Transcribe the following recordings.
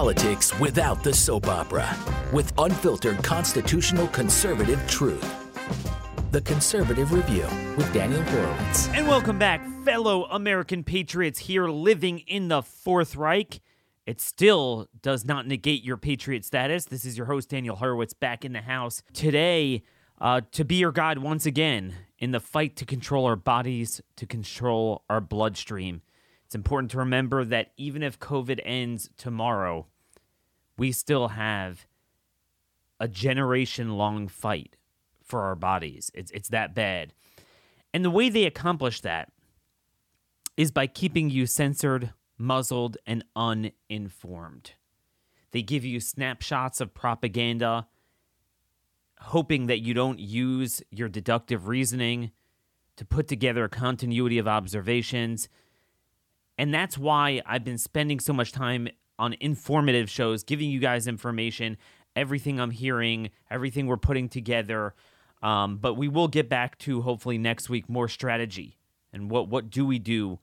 politics without the soap opera with unfiltered constitutional conservative truth. The Conservative Review with Daniel Horowitz. And welcome back, fellow American patriots here living in the Fourth Reich. It still does not negate your patriot status. This is your host, Daniel Horowitz, back in the house today uh, to be your guide once again in the fight to control our bodies, to control our bloodstream. It's important to remember that even if COVID ends tomorrow, we still have a generation long fight for our bodies. It's, it's that bad. And the way they accomplish that is by keeping you censored, muzzled, and uninformed. They give you snapshots of propaganda, hoping that you don't use your deductive reasoning to put together a continuity of observations and that's why I've been spending so much time on informative shows, giving you guys information, everything I'm hearing, everything we're putting together. Um, but we will get back to hopefully next week more strategy and what what do we do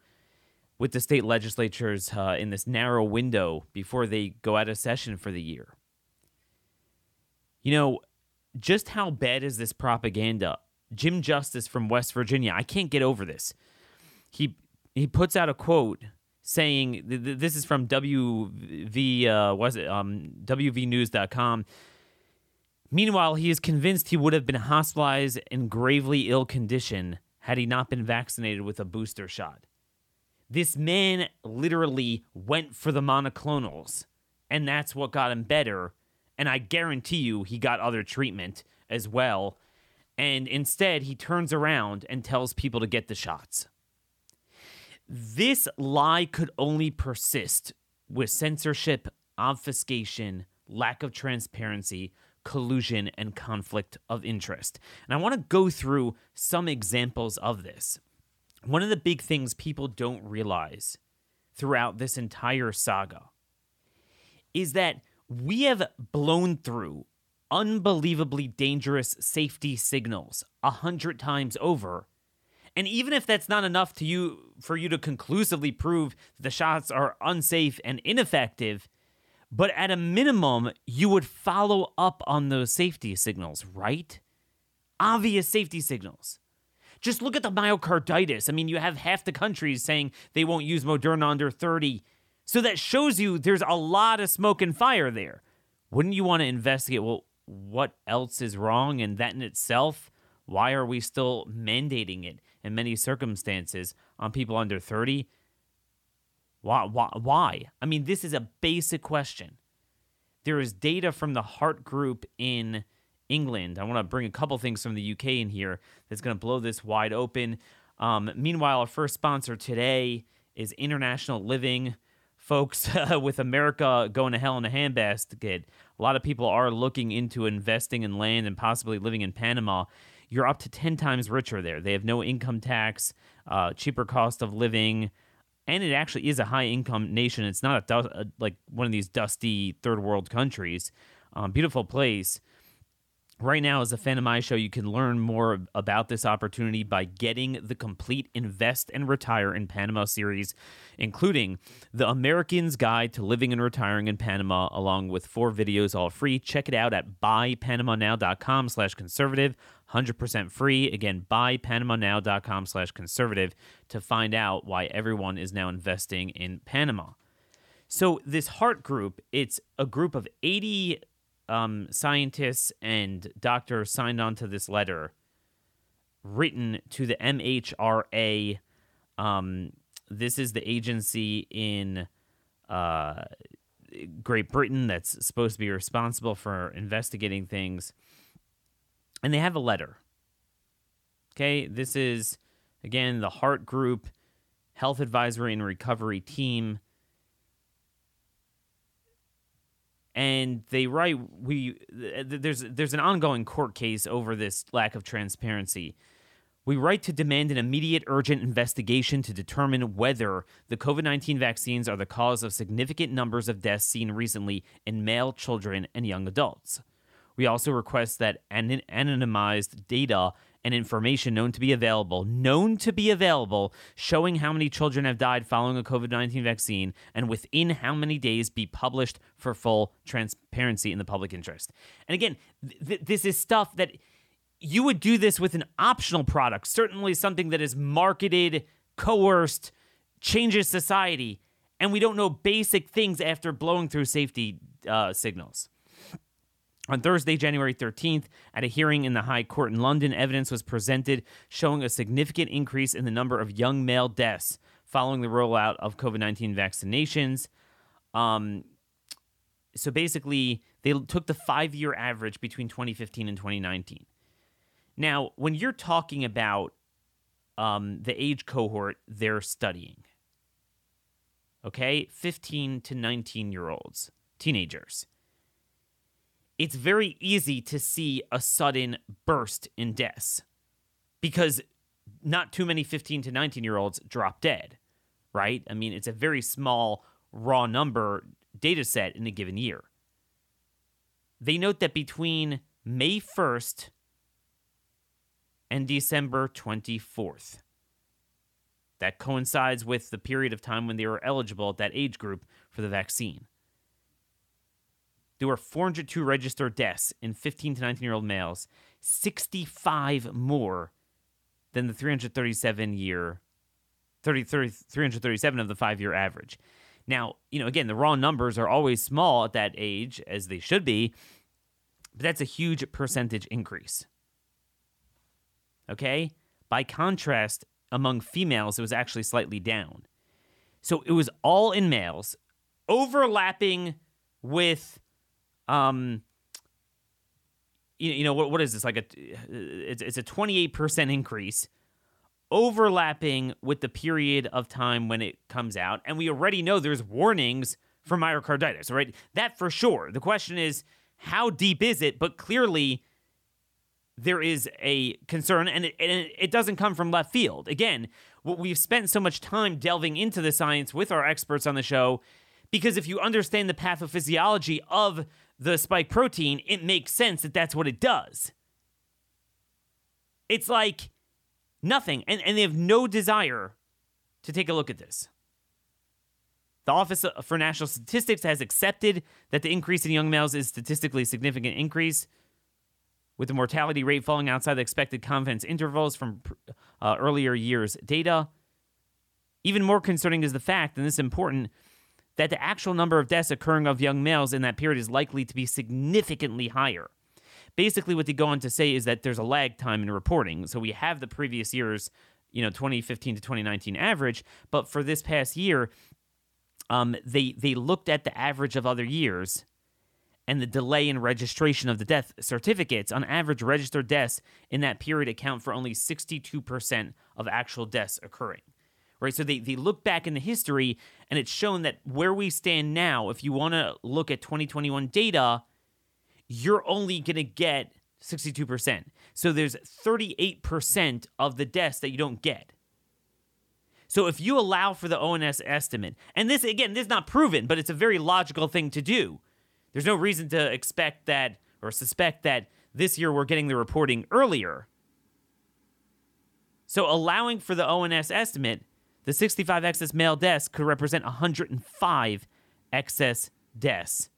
with the state legislatures uh, in this narrow window before they go out of session for the year. You know, just how bad is this propaganda? Jim Justice from West Virginia, I can't get over this. He he puts out a quote saying this is from WV uh, was it um, WVNews.com. Meanwhile, he is convinced he would have been hospitalized in gravely ill condition had he not been vaccinated with a booster shot. This man literally went for the monoclonals, and that's what got him better. And I guarantee you, he got other treatment as well. And instead, he turns around and tells people to get the shots. This lie could only persist with censorship, obfuscation, lack of transparency, collusion, and conflict of interest. And I want to go through some examples of this. One of the big things people don't realize throughout this entire saga is that we have blown through unbelievably dangerous safety signals a hundred times over and even if that's not enough to you for you to conclusively prove the shots are unsafe and ineffective, but at a minimum, you would follow up on those safety signals, right? Obvious safety signals. Just look at the myocarditis. I mean, you have half the countries saying they won't use Moderna under 30. So that shows you there's a lot of smoke and fire there. Wouldn't you want to investigate, well, what else is wrong? And that in itself, why are we still mandating it? In many circumstances on people under 30? Why, why, why? I mean, this is a basic question. There is data from the HART Group in England. I want to bring a couple things from the UK in here that's going to blow this wide open. Um, meanwhile, our first sponsor today is International Living. Folks, with America going to hell in a handbasket, a lot of people are looking into investing in land and possibly living in Panama you're up to 10 times richer there. They have no income tax, uh, cheaper cost of living, and it actually is a high income nation. It's not a, a like one of these dusty third world countries. Um, beautiful place. Right now, as a fan of my show, you can learn more about this opportunity by getting the complete Invest and Retire in Panama series, including the American's Guide to Living and Retiring in Panama, along with four videos all free. Check it out at buypanamanow.com slash conservative. 100% free. Again, buypanamanow.com slash conservative to find out why everyone is now investing in Panama. So this HART Group, it's a group of 80 um, scientists and doctors signed on to this letter written to the MHRA. Um, this is the agency in uh, Great Britain that's supposed to be responsible for investigating things and they have a letter. Okay, this is again the HART Group Health Advisory and Recovery Team. And they write we there's there's an ongoing court case over this lack of transparency. We write to demand an immediate, urgent investigation to determine whether the COVID 19 vaccines are the cause of significant numbers of deaths seen recently in male children and young adults. We also request that anonymized data and information known to be available, known to be available, showing how many children have died following a COVID 19 vaccine, and within how many days be published for full transparency in the public interest. And again, th- this is stuff that you would do this with an optional product, certainly something that is marketed, coerced, changes society, and we don't know basic things after blowing through safety uh, signals. On Thursday, January 13th, at a hearing in the High Court in London, evidence was presented showing a significant increase in the number of young male deaths following the rollout of COVID 19 vaccinations. Um, so basically, they took the five year average between 2015 and 2019. Now, when you're talking about um, the age cohort they're studying, okay, 15 to 19 year olds, teenagers it's very easy to see a sudden burst in deaths because not too many 15 to 19 year olds drop dead, right? I mean, it's a very small raw number data set in a given year. They note that between May 1st and December 24th, that coincides with the period of time when they were eligible at that age group for the vaccine there were 402 registered deaths in 15 to 19 year old males, 65 more than the 337 year, 30, 30, 337 of the five year average. Now, you know, again, the raw numbers are always small at that age, as they should be, but that's a huge percentage increase. Okay? By contrast, among females, it was actually slightly down. So it was all in males, overlapping with um, you, you know what what is this? Like a it's it's a 28% increase overlapping with the period of time when it comes out. And we already know there's warnings for myocarditis right? That for sure. The question is how deep is it? But clearly there is a concern and it, and it doesn't come from left field. Again what we've spent so much time delving into the science with our experts on the show because if you understand the pathophysiology of the spike protein, it makes sense that that's what it does. It's like nothing. And, and they have no desire to take a look at this. The Office for National Statistics has accepted that the increase in young males is statistically significant increase, with the mortality rate falling outside the expected confidence intervals from uh, earlier years' data. Even more concerning is the fact, and this is important, that the actual number of deaths occurring of young males in that period is likely to be significantly higher. Basically, what they go on to say is that there's a lag time in reporting. So we have the previous years, you know, 2015 to 2019 average, but for this past year, um, they they looked at the average of other years and the delay in registration of the death certificates. On average, registered deaths in that period account for only 62% of actual deaths occurring right? So they, they look back in the history and it's shown that where we stand now, if you want to look at 2021 data, you're only going to get 62%. So there's 38% of the deaths that you don't get. So if you allow for the ONS estimate, and this again, this is not proven, but it's a very logical thing to do. There's no reason to expect that or suspect that this year we're getting the reporting earlier. So allowing for the ONS estimate, the 65 excess male deaths could represent 105 excess deaths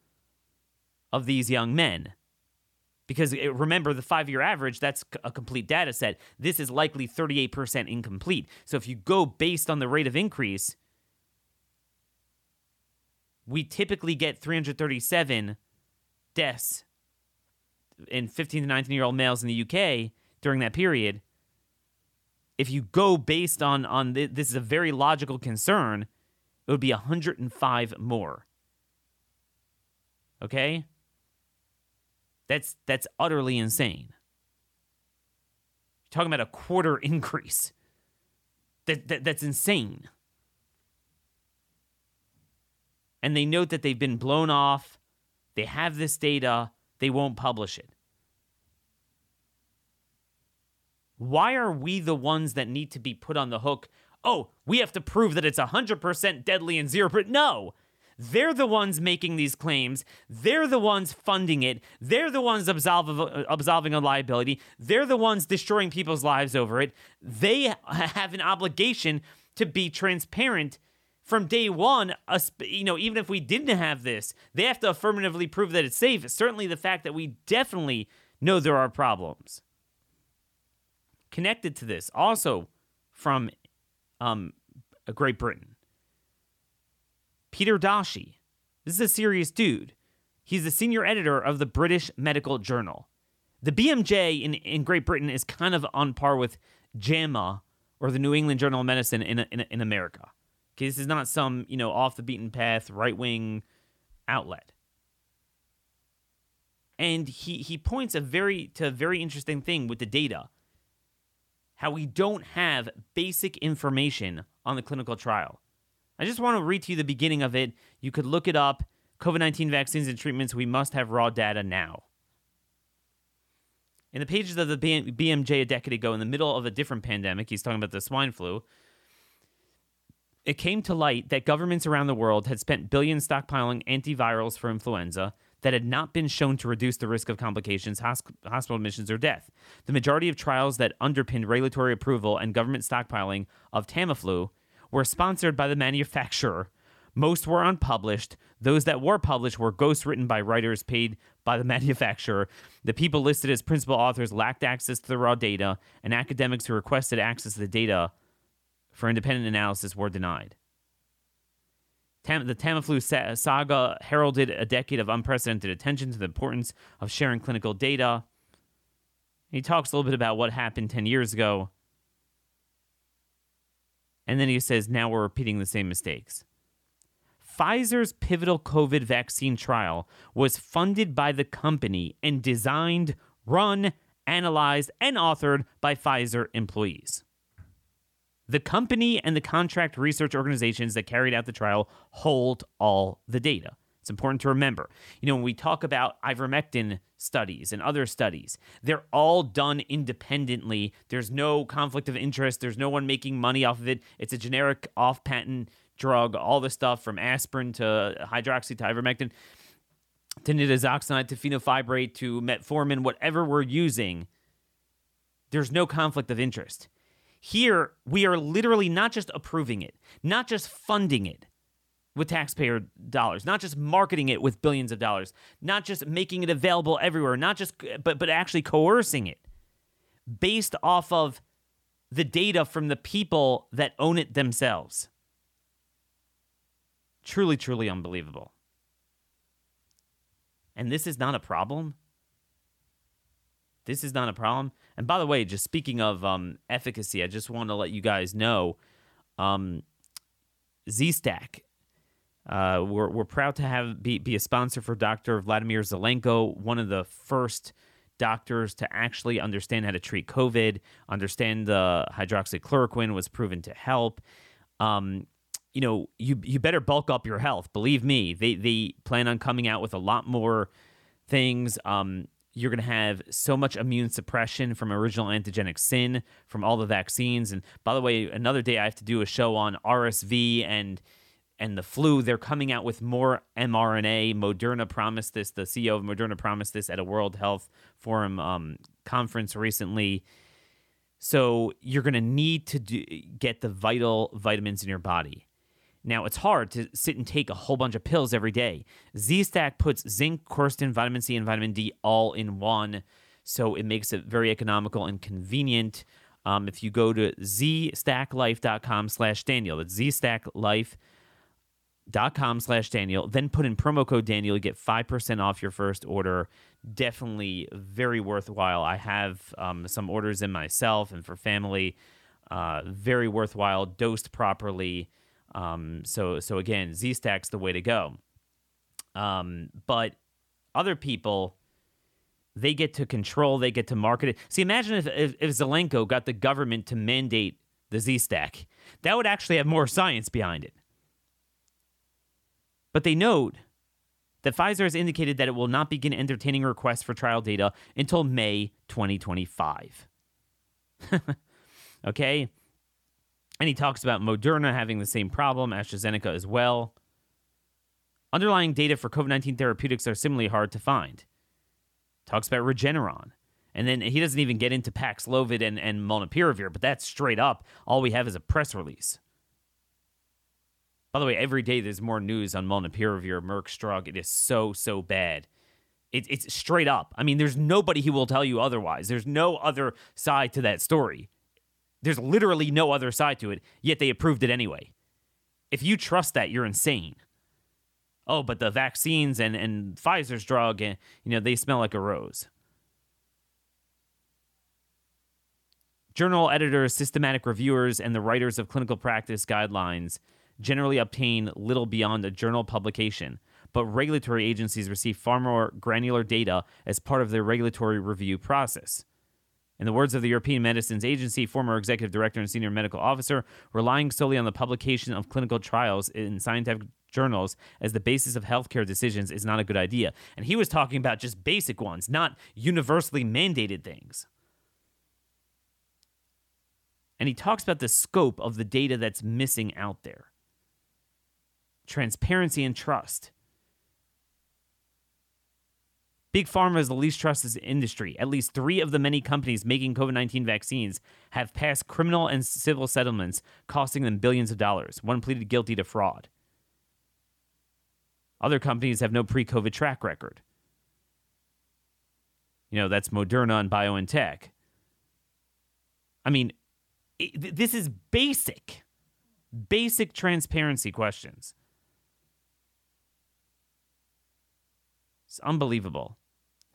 of these young men. Because eh, remember, the five year average, that's a complete data set. This is likely 38% incomplete. So if you go based on the rate of increase, we typically get 337 deaths in 15 to 19 year old males in the UK during that period if you go based on on th- this is a very logical concern, it would be 105 more. Okay? That's that's utterly insane. You're talking about a quarter increase. That, that that's insane. And they note that they've been blown off. They have this data. They won't publish it. Why are we the ones that need to be put on the hook? Oh, we have to prove that it's 100% deadly and 0%. No. They're the ones making these claims. They're the ones funding it. They're the ones absolve- absolving a liability. They're the ones destroying people's lives over it. They have an obligation to be transparent from day one, you know, even if we didn't have this, they have to affirmatively prove that it's safe. Certainly, the fact that we definitely know there are problems. Connected to this, also from um, Great Britain, Peter Doshi. This is a serious dude. He's the senior editor of the British Medical Journal. The BMJ in, in Great Britain is kind of on par with JAMA or the New England Journal of Medicine in, in, in America. Okay, this is not some, you know, off the beaten path right wing outlet. And he, he points a very to a very interesting thing with the data. How we don't have basic information on the clinical trial. I just want to read to you the beginning of it. You could look it up. COVID 19 vaccines and treatments, we must have raw data now. In the pages of the BMJ a decade ago, in the middle of a different pandemic, he's talking about the swine flu, it came to light that governments around the world had spent billions stockpiling antivirals for influenza that had not been shown to reduce the risk of complications, hospital admissions, or death. The majority of trials that underpinned regulatory approval and government stockpiling of Tamiflu were sponsored by the manufacturer. Most were unpublished. Those that were published were ghostwritten by writers paid by the manufacturer. The people listed as principal authors lacked access to the raw data, and academics who requested access to the data for independent analysis were denied. Tam- the Tamiflu sa- saga heralded a decade of unprecedented attention to the importance of sharing clinical data. He talks a little bit about what happened 10 years ago. And then he says, now we're repeating the same mistakes. Pfizer's pivotal COVID vaccine trial was funded by the company and designed, run, analyzed, and authored by Pfizer employees. The company and the contract research organizations that carried out the trial hold all the data. It's important to remember. You know, when we talk about ivermectin studies and other studies, they're all done independently. There's no conflict of interest. There's no one making money off of it. It's a generic off patent drug, all the stuff from aspirin to hydroxy to ivermectin to nitazoxanide to fenofibrate to metformin, whatever we're using, there's no conflict of interest. Here, we are literally not just approving it, not just funding it with taxpayer dollars, not just marketing it with billions of dollars, not just making it available everywhere, not just but but actually coercing it based off of the data from the people that own it themselves. Truly, truly unbelievable. And this is not a problem. This is not a problem. And by the way, just speaking of um, efficacy, I just want to let you guys know um, Z-Stack. Uh, we're, we're proud to have be, be a sponsor for Dr. Vladimir Zelenko, one of the first doctors to actually understand how to treat COVID, understand the hydroxychloroquine was proven to help. Um, you know, you you better bulk up your health. Believe me, they they plan on coming out with a lot more things. Um, you're going to have so much immune suppression from original antigenic sin from all the vaccines. And by the way, another day I have to do a show on RSV and and the flu. They're coming out with more mRNA. Moderna promised this. The CEO of Moderna promised this at a World Health Forum um, conference recently. So you're going to need to do, get the vital vitamins in your body. Now, it's hard to sit and take a whole bunch of pills every day. Z Stack puts zinc, quercetin, vitamin C, and vitamin D all in one, so it makes it very economical and convenient. Um, if you go to zstacklife.com slash Daniel, that's zstacklife.com slash Daniel, then put in promo code Daniel, you get 5% off your first order. Definitely very worthwhile. I have um, some orders in myself and for family. Uh, very worthwhile, dosed properly. Um, so so again, Z Stack's the way to go. Um, but other people, they get to control, they get to market it. See, imagine if, if, if Zelenko got the government to mandate the Z Stack, that would actually have more science behind it. But they note that Pfizer has indicated that it will not begin entertaining requests for trial data until May 2025. okay? And he talks about Moderna having the same problem, AstraZeneca as well. Underlying data for COVID 19 therapeutics are similarly hard to find. Talks about Regeneron. And then he doesn't even get into Paxlovid and, and Molnupiravir, but that's straight up. All we have is a press release. By the way, every day there's more news on Molnupiravir, Merck's drug. It is so, so bad. It, it's straight up. I mean, there's nobody who will tell you otherwise. There's no other side to that story. There's literally no other side to it, yet they approved it anyway. If you trust that, you're insane. Oh, but the vaccines and, and Pfizer's drug, and you know, they smell like a rose. Journal editors, systematic reviewers, and the writers of clinical practice guidelines generally obtain little beyond a journal publication, but regulatory agencies receive far more granular data as part of their regulatory review process. In the words of the European Medicines Agency, former executive director and senior medical officer, relying solely on the publication of clinical trials in scientific journals as the basis of healthcare decisions is not a good idea. And he was talking about just basic ones, not universally mandated things. And he talks about the scope of the data that's missing out there transparency and trust. Big Pharma is the least trusted industry. At least three of the many companies making COVID 19 vaccines have passed criminal and civil settlements costing them billions of dollars. One pleaded guilty to fraud. Other companies have no pre COVID track record. You know, that's Moderna and BioNTech. I mean, it, this is basic, basic transparency questions. It's unbelievable.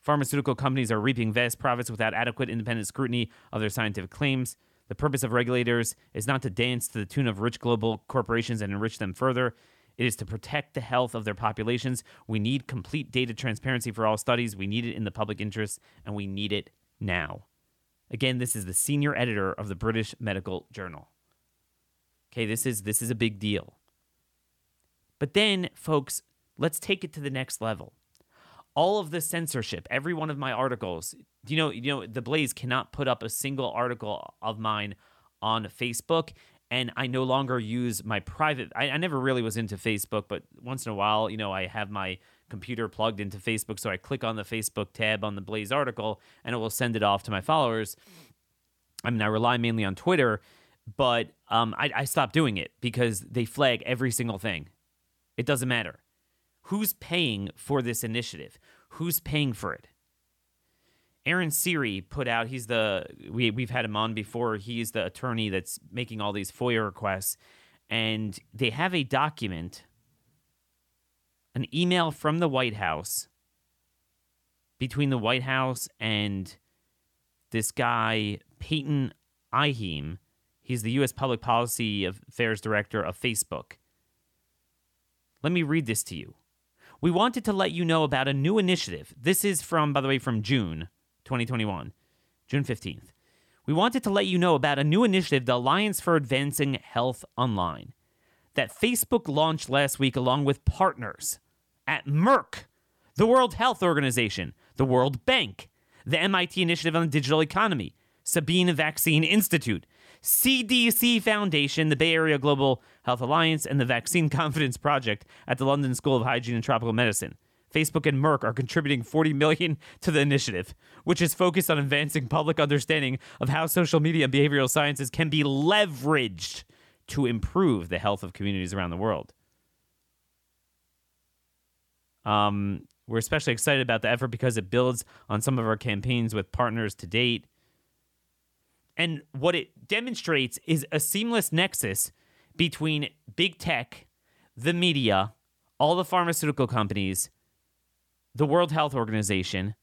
Pharmaceutical companies are reaping vast profits without adequate independent scrutiny of their scientific claims. The purpose of regulators is not to dance to the tune of rich global corporations and enrich them further. It is to protect the health of their populations. We need complete data transparency for all studies. We need it in the public interest, and we need it now. Again, this is the senior editor of the British Medical Journal. Okay, this is this is a big deal. But then, folks, let's take it to the next level all of the censorship, every one of my articles. You know, you know, the Blaze cannot put up a single article of mine on Facebook, and I no longer use my private. I, I never really was into Facebook, but once in a while, you know, I have my computer plugged into Facebook, so I click on the Facebook tab on the Blaze article, and it will send it off to my followers. I mean, I rely mainly on Twitter, but um, I, I stopped doing it because they flag every single thing. It doesn't matter. Who's paying for this initiative? Who's paying for it? Aaron Siri put out, he's the, we, we've had him on before. He's the attorney that's making all these FOIA requests. And they have a document, an email from the White House between the White House and this guy, Payton Iheme. He's the U.S. Public Policy Affairs Director of Facebook. Let me read this to you. We wanted to let you know about a new initiative. This is from, by the way, from June 2021, June 15th. We wanted to let you know about a new initiative, the Alliance for Advancing Health Online, that Facebook launched last week along with partners at Merck, the World Health Organization, the World Bank, the MIT Initiative on the Digital Economy, Sabin Vaccine Institute, CDC Foundation, the Bay Area Global Health Alliance, and the Vaccine Confidence Project at the London School of Hygiene and Tropical Medicine. Facebook and Merck are contributing 40 million to the initiative, which is focused on advancing public understanding of how social media and behavioral sciences can be leveraged to improve the health of communities around the world. Um, we're especially excited about the effort because it builds on some of our campaigns with partners to date. And what it demonstrates is a seamless nexus between big tech, the media, all the pharmaceutical companies, the World Health Organization,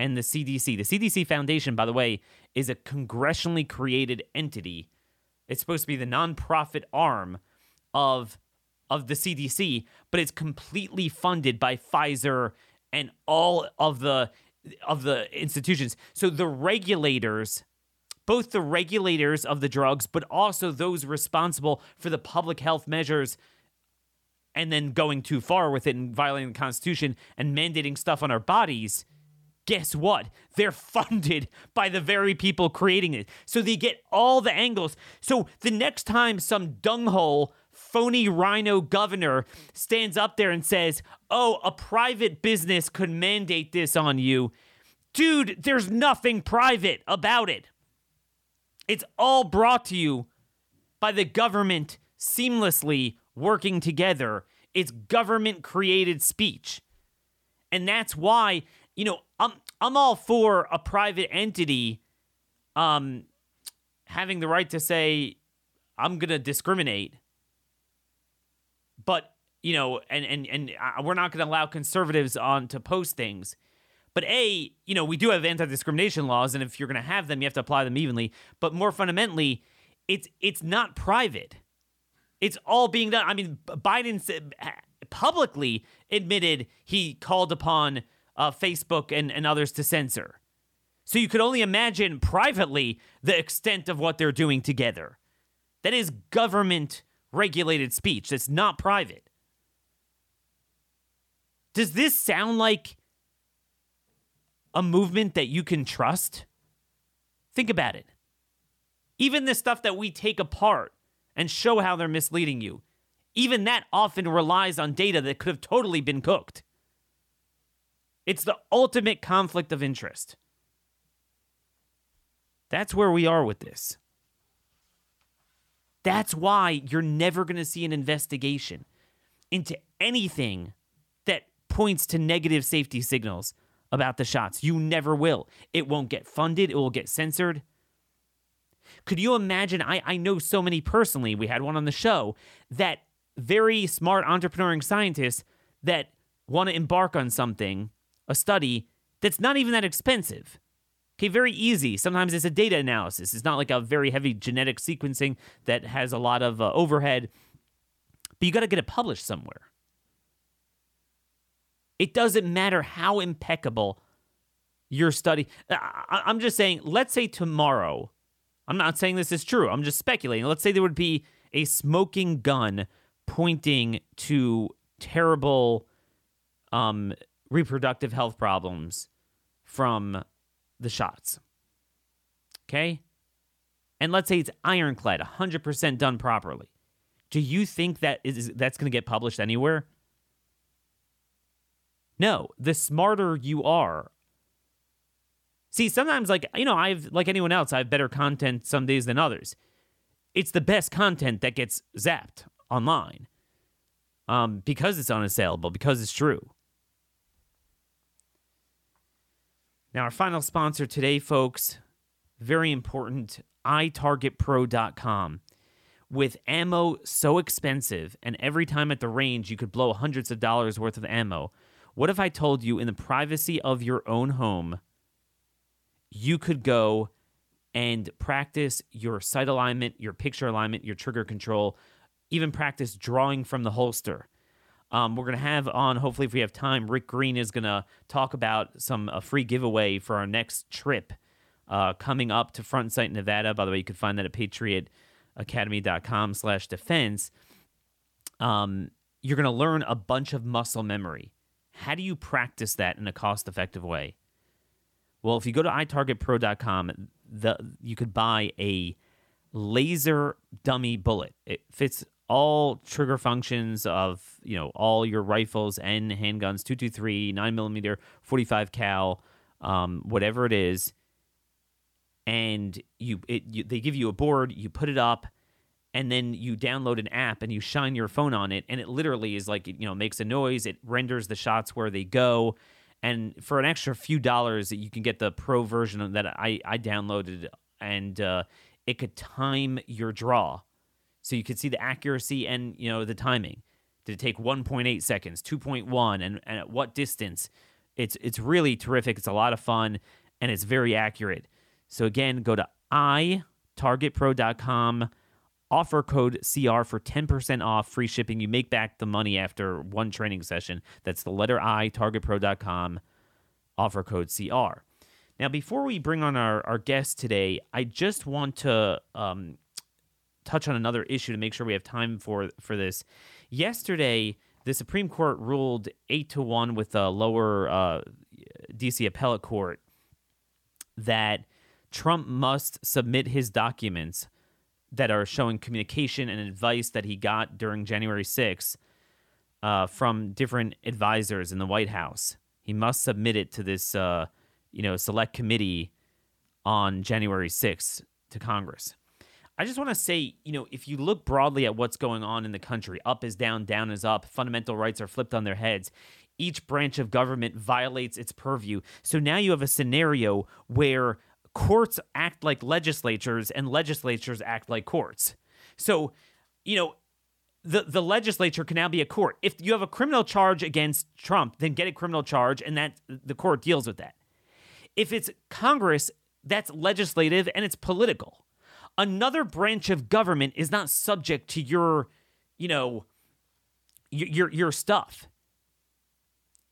and the CDC. The CDC Foundation, by the way, is a congressionally created entity. It's supposed to be the nonprofit arm of of the CDC, but it's completely funded by Pfizer and all of the of the institutions. So the regulators both the regulators of the drugs, but also those responsible for the public health measures and then going too far with it and violating the Constitution and mandating stuff on our bodies. Guess what? They're funded by the very people creating it. So they get all the angles. So the next time some dunghole phony rhino governor stands up there and says, oh, a private business could mandate this on you. Dude, there's nothing private about it. It's all brought to you by the government seamlessly working together. It's government created speech. And that's why, you know, I'm I'm all for a private entity um having the right to say I'm going to discriminate. But, you know, and and and uh, we're not going to allow conservatives on to post things. But A, you know, we do have anti-discrimination laws and if you're going to have them, you have to apply them evenly, but more fundamentally, it's it's not private. It's all being done. I mean, Biden publicly admitted he called upon uh, Facebook and, and others to censor. So you could only imagine privately the extent of what they're doing together. That is government regulated speech. That's not private. Does this sound like a movement that you can trust? Think about it. Even the stuff that we take apart and show how they're misleading you, even that often relies on data that could have totally been cooked. It's the ultimate conflict of interest. That's where we are with this. That's why you're never going to see an investigation into anything that points to negative safety signals about the shots. You never will. It won't get funded, it will get censored. Could you imagine? I, I know so many personally, we had one on the show, that very smart entrepreneuring scientists that want to embark on something, a study that's not even that expensive. Okay, very easy. Sometimes it's a data analysis. It's not like a very heavy genetic sequencing that has a lot of uh, overhead, but you got to get it published somewhere. It doesn't matter how impeccable your study. I- I'm just saying, let's say tomorrow, I'm not saying this is true, I'm just speculating. Let's say there would be a smoking gun pointing to terrible um, reproductive health problems from the shots. Okay? And let's say it's ironclad, 100% done properly. Do you think that is that's going to get published anywhere? No, the smarter you are. See, sometimes like, you know, I've like anyone else, I have better content some days than others. It's the best content that gets zapped online um, because it's unassailable, because it's true. Now, our final sponsor today, folks, very important itargetpro.com. With ammo so expensive, and every time at the range you could blow hundreds of dollars worth of ammo, what if I told you in the privacy of your own home, you could go and practice your sight alignment, your picture alignment, your trigger control, even practice drawing from the holster. Um, we're going to have on, hopefully, if we have time, Rick Green is going to talk about some a free giveaway for our next trip uh, coming up to Front Sight, Nevada. By the way, you can find that at patriotacademy.com slash defense. Um, you're going to learn a bunch of muscle memory. How do you practice that in a cost effective way? Well, if you go to itargetpro.com, the, you could buy a laser dummy bullet. It fits all trigger functions of you know all your rifles and handguns 223 9 millimeter 45 cal um, whatever it is and you, it, you they give you a board you put it up and then you download an app and you shine your phone on it and it literally is like you know makes a noise it renders the shots where they go and for an extra few dollars you can get the pro version that i, I downloaded and uh, it could time your draw so you could see the accuracy and you know the timing. Did it take 1.8 seconds, 2.1, and, and at what distance? It's it's really terrific. It's a lot of fun and it's very accurate. So again, go to itargetpro.com, offer code CR for 10% off free shipping. You make back the money after one training session. That's the letter I, targetpro.com, offer code CR. Now, before we bring on our, our guest today, I just want to um, touch on another issue to make sure we have time for for this. Yesterday, the Supreme Court ruled eight to one with the lower uh, DC appellate court that Trump must submit his documents that are showing communication and advice that he got during January 6th uh, from different advisors in the White House. He must submit it to this, uh, you know, select committee on January 6th to Congress. I just want to say, you know, if you look broadly at what's going on in the country, up is down, down is up, fundamental rights are flipped on their heads. Each branch of government violates its purview. So now you have a scenario where courts act like legislatures and legislatures act like courts. So, you know, the, the legislature can now be a court. If you have a criminal charge against Trump, then get a criminal charge and that the court deals with that. If it's Congress, that's legislative and it's political. Another branch of government is not subject to your, you know, your your, your stuff.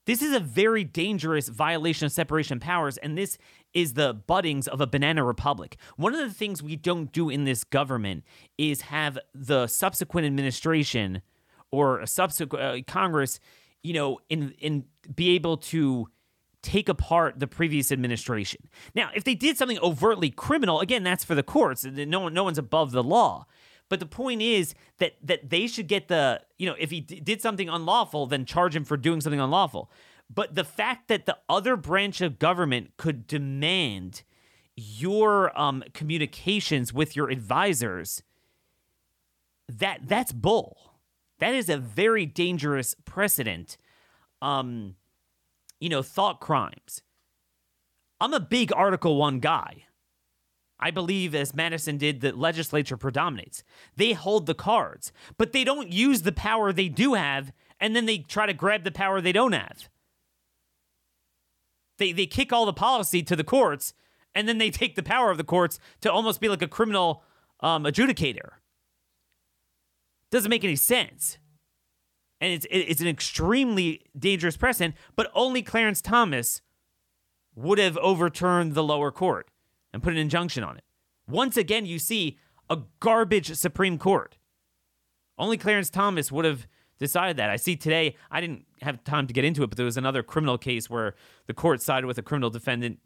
This is a very dangerous violation of separation of powers, and this is the buddings of a banana republic. One of the things we don't do in this government is have the subsequent administration or a subsequent uh, Congress, you know, in in be able to take apart the previous administration. Now, if they did something overtly criminal, again, that's for the courts. No one, no one's above the law. But the point is that that they should get the, you know, if he d- did something unlawful, then charge him for doing something unlawful. But the fact that the other branch of government could demand your um, communications with your advisors, that that's bull. That is a very dangerous precedent. Um, you know, thought crimes. I'm a big Article 1 guy. I believe, as Madison did, that legislature predominates. They hold the cards, but they don't use the power they do have, and then they try to grab the power they don't have. They, they kick all the policy to the courts, and then they take the power of the courts to almost be like a criminal um, adjudicator. Doesn't make any sense. And it's, it's an extremely dangerous precedent, but only Clarence Thomas would have overturned the lower court and put an injunction on it. Once again, you see a garbage Supreme Court. Only Clarence Thomas would have decided that. I see today, I didn't have time to get into it, but there was another criminal case where the court sided with a criminal defendant.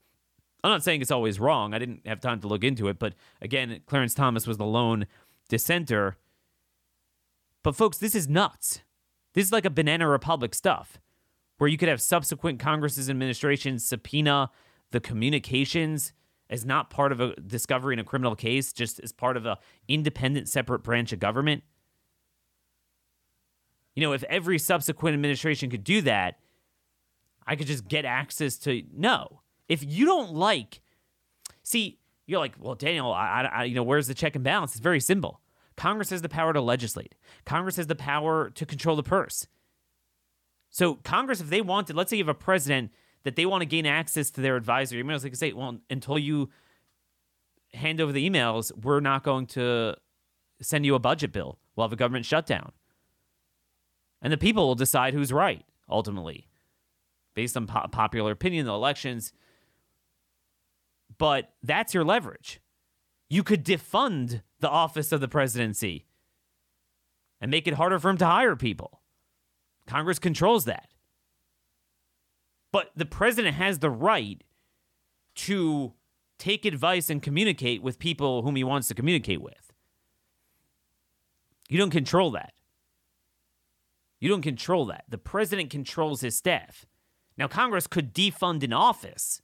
I'm not saying it's always wrong. I didn't have time to look into it, but again, Clarence Thomas was the lone dissenter. But folks, this is nuts. This is like a banana republic stuff where you could have subsequent Congress's administration subpoena the communications as not part of a discovery in a criminal case, just as part of a independent, separate branch of government. You know, if every subsequent administration could do that, I could just get access to no. If you don't like, see, you're like, well, Daniel, I, I, you know, where's the check and balance? It's very simple. Congress has the power to legislate. Congress has the power to control the purse. So Congress, if they wanted, let's say you have a president that they want to gain access to their advisory emails, they can say, well, until you hand over the emails, we're not going to send you a budget bill. We'll have a government shutdown. And the people will decide who's right, ultimately, based on po- popular opinion, the elections. But that's your leverage. You could defund the office of the presidency and make it harder for him to hire people. Congress controls that. But the president has the right to take advice and communicate with people whom he wants to communicate with. You don't control that. You don't control that. The president controls his staff. Now, Congress could defund an office,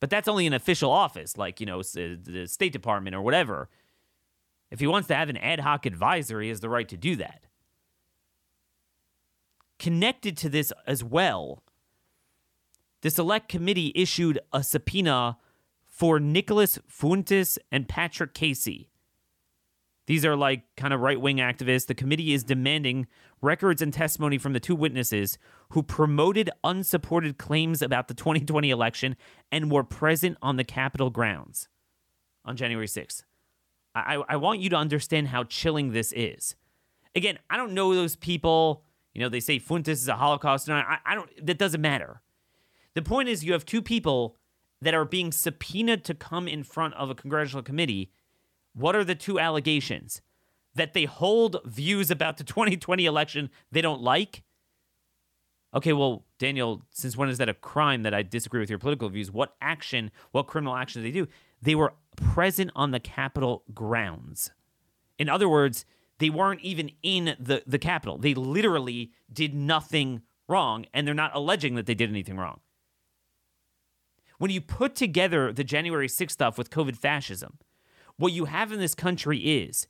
but that's only an official office, like, you know, uh, the State Department or whatever. If he wants to have an ad hoc advisor, he has the right to do that. Connected to this as well, the select committee issued a subpoena for Nicholas Fuentes and Patrick Casey. These are like kind of right wing activists. The committee is demanding records and testimony from the two witnesses who promoted unsupported claims about the 2020 election and were present on the Capitol grounds on January 6th. I, I want you to understand how chilling this is. Again, I don't know those people. You know, they say Fuentes is a Holocaust. I, I don't. That doesn't matter. The point is, you have two people that are being subpoenaed to come in front of a congressional committee. What are the two allegations? That they hold views about the 2020 election they don't like. Okay, well, Daniel, since when is that a crime that I disagree with your political views? What action, what criminal action did they do? They were present on the Capitol grounds. In other words, they weren't even in the, the Capitol. They literally did nothing wrong, and they're not alleging that they did anything wrong. When you put together the January 6th stuff with COVID fascism, what you have in this country is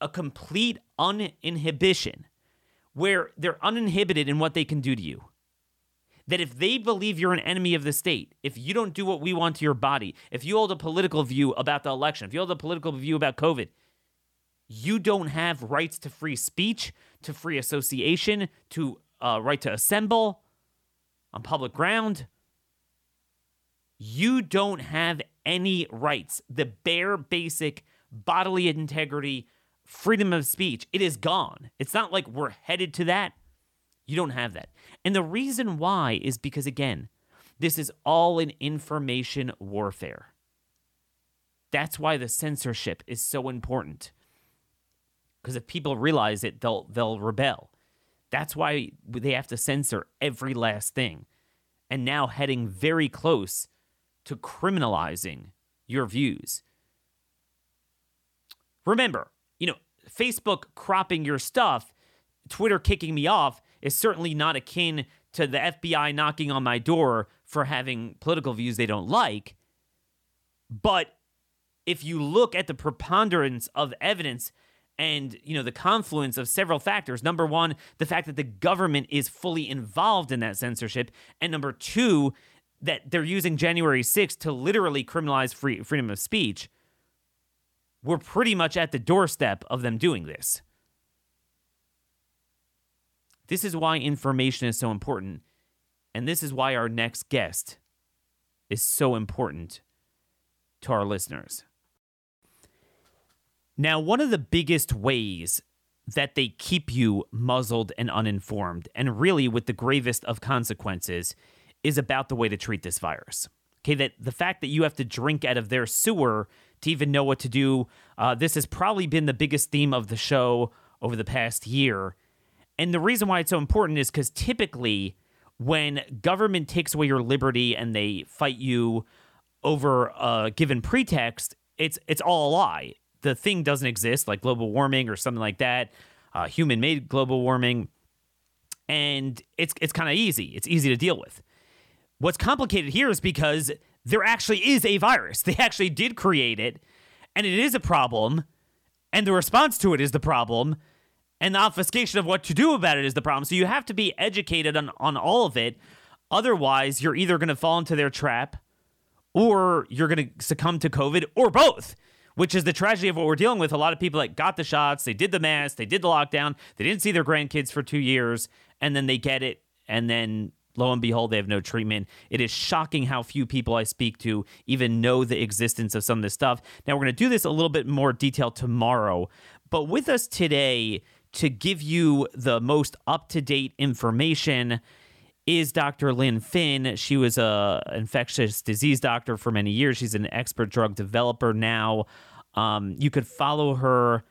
a complete uninhibition where they're uninhibited in what they can do to you. That if they believe you're an enemy of the state, if you don't do what we want to your body, if you hold a political view about the election, if you hold a political view about COVID, you don't have rights to free speech, to free association, to uh, right to assemble on public ground. You don't have any rights. The bare basic bodily integrity, freedom of speech, it is gone. It's not like we're headed to that. You don't have that. And the reason why is because, again, this is all an information warfare. That's why the censorship is so important. Because if people realize it, they'll they'll rebel. That's why they have to censor every last thing. And now heading very close to criminalizing your views. Remember, you know, Facebook cropping your stuff, Twitter kicking me off is certainly not akin to the FBI knocking on my door for having political views they don't like. But if you look at the preponderance of evidence and you know the confluence of several factors number 1 the fact that the government is fully involved in that censorship and number 2 that they're using January 6th to literally criminalize free, freedom of speech we're pretty much at the doorstep of them doing this. This is why information is so important and this is why our next guest is so important to our listeners. Now, one of the biggest ways that they keep you muzzled and uninformed, and really with the gravest of consequences, is about the way to treat this virus. Okay, that the fact that you have to drink out of their sewer to even know what to do. Uh, this has probably been the biggest theme of the show over the past year. And the reason why it's so important is because typically, when government takes away your liberty and they fight you over a given pretext, it's it's all a lie the thing doesn't exist, like global warming or something like that, uh, human made global warming, and it's it's kind of easy. It's easy to deal with. What's complicated here is because there actually is a virus. They actually did create it, and it is a problem, and the response to it is the problem, and the obfuscation of what to do about it is the problem. So you have to be educated on, on all of it. Otherwise, you're either going to fall into their trap or you're going to succumb to COVID or both which is the tragedy of what we're dealing with. A lot of people that got the shots, they did the mask, they did the lockdown, they didn't see their grandkids for two years, and then they get it, and then lo and behold, they have no treatment. It is shocking how few people I speak to even know the existence of some of this stuff. Now, we're going to do this a little bit more detail tomorrow, but with us today to give you the most up to date information is Dr. Lynn Fynn. She was a infectious disease doctor for many years. She's an expert drug developer now. Um, you could follow her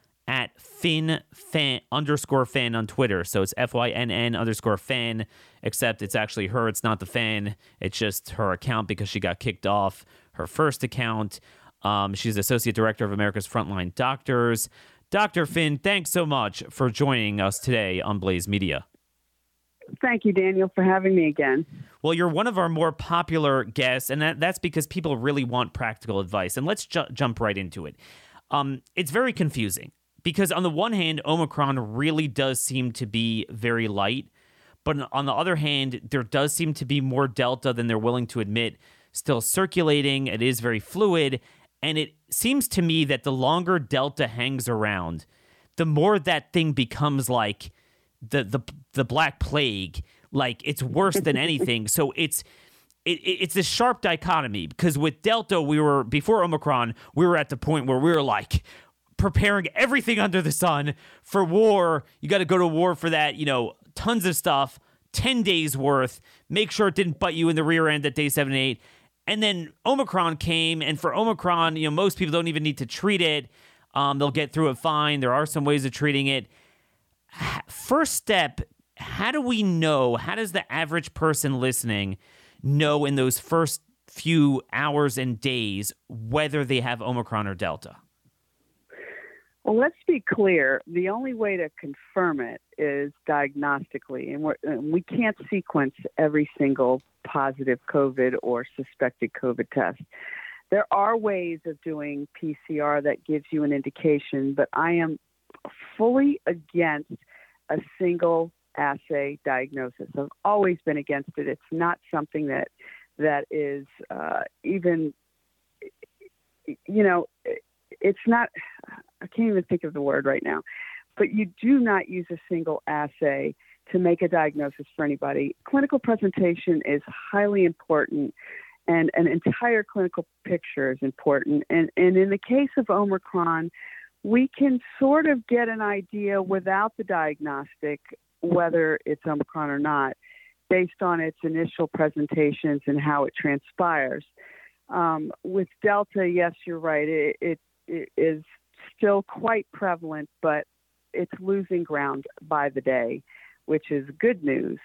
Fynn Fan underscore Fan on Twitter. So it's F Y N N underscore Fan, except it's actually her. It's not the fan. It's just her account because she got kicked off her first account. Um, she's associate director of America's Frontline Doctors. Dr. Fynn, thanks so much for joining us today on Blaze Media. Thank you, Daniel, for having me again. Well, you're one of our more popular guests, and that, that's because people really want practical advice. And let's ju- jump right into it. Um, it's very confusing because, on the one hand, Omicron really does seem to be very light. But on the other hand, there does seem to be more Delta than they're willing to admit still circulating. It is very fluid. And it seems to me that the longer Delta hangs around, the more that thing becomes like the the the Black Plague. Like it's worse than anything. so it's it, it's a sharp dichotomy because with Delta, we were before Omicron, we were at the point where we were like preparing everything under the sun for war. You got to go to war for that. You know, tons of stuff. 10 days worth. Make sure it didn't butt you in the rear end at day seven eight. And then Omicron came, and for Omicron, you know, most people don't even need to treat it. Um, they'll get through it fine. There are some ways of treating it first step how do we know how does the average person listening know in those first few hours and days whether they have omicron or delta Well, let's be clear. The only way to confirm it is diagnostically, and, and we can't sequence every single positive COVID or suspected COVID test. There are ways of doing PCR that gives you an indication, but I am fully against a single assay diagnosis. I've always been against it. It's not something that that is uh, even, you know, it's not. I can't even think of the word right now, but you do not use a single assay to make a diagnosis for anybody. Clinical presentation is highly important and an entire clinical picture is important. And, and in the case of Omicron, we can sort of get an idea without the diagnostic whether it's Omicron or not based on its initial presentations and how it transpires. Um, with Delta, yes, you're right. It, it, is still quite prevalent, but it's losing ground by the day, which is good news.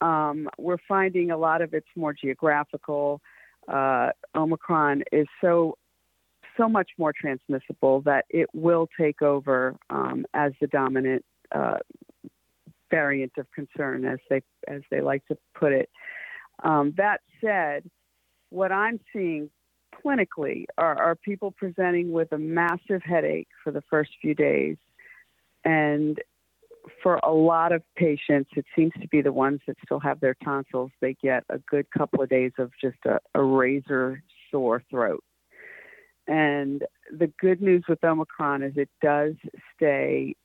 Um, we're finding a lot of it's more geographical. Uh, Omicron is so so much more transmissible that it will take over um, as the dominant uh, variant of concern, as they as they like to put it. Um, that said, what I'm seeing clinically are, are people presenting with a massive headache for the first few days, and for a lot of patients, it seems to be the ones that still have their tonsils. They get a good couple of days of just a, a razor sore throat. And the good news with Omicron is it does stay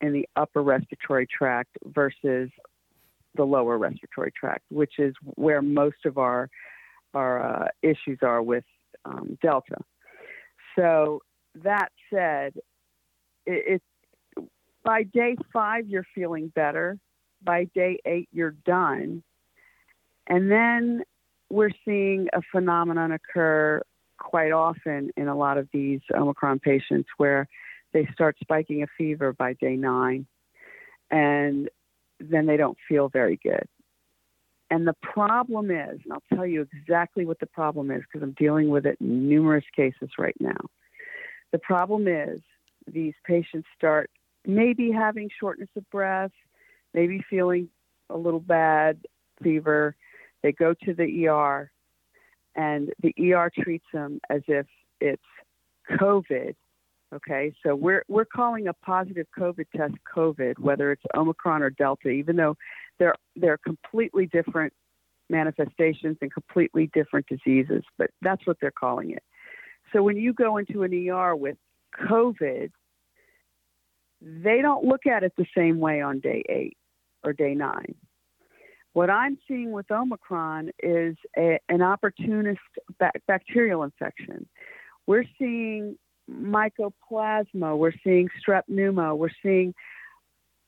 in the upper respiratory tract versus the lower respiratory tract, which is where most of our our uh, issues are with um, Delta. So that said, it, it, by day five you're feeling better. By day eight you're done, and then we're seeing a phenomenon occur quite often in a lot of these Omicron patients where they start spiking a fever by day nine, and then they don't feel very good. And the problem is, and I'll tell you exactly what the problem is because I'm dealing with it in numerous cases right now. The problem is these patients start maybe having shortness of breath, maybe feeling a little bad, fever. They go to the ER, and the ER treats them as if it's COVID Okay, so we're we're calling a positive COVID test COVID, whether it's Omicron or Delta, even though they're they're completely different manifestations and completely different diseases, but that's what they're calling it. So when you go into an ER with COVID, they don't look at it the same way on day eight or day nine. What I'm seeing with Omicron is a, an opportunist bacterial infection. We're seeing mycoplasma, we're seeing strep pneumo, we're seeing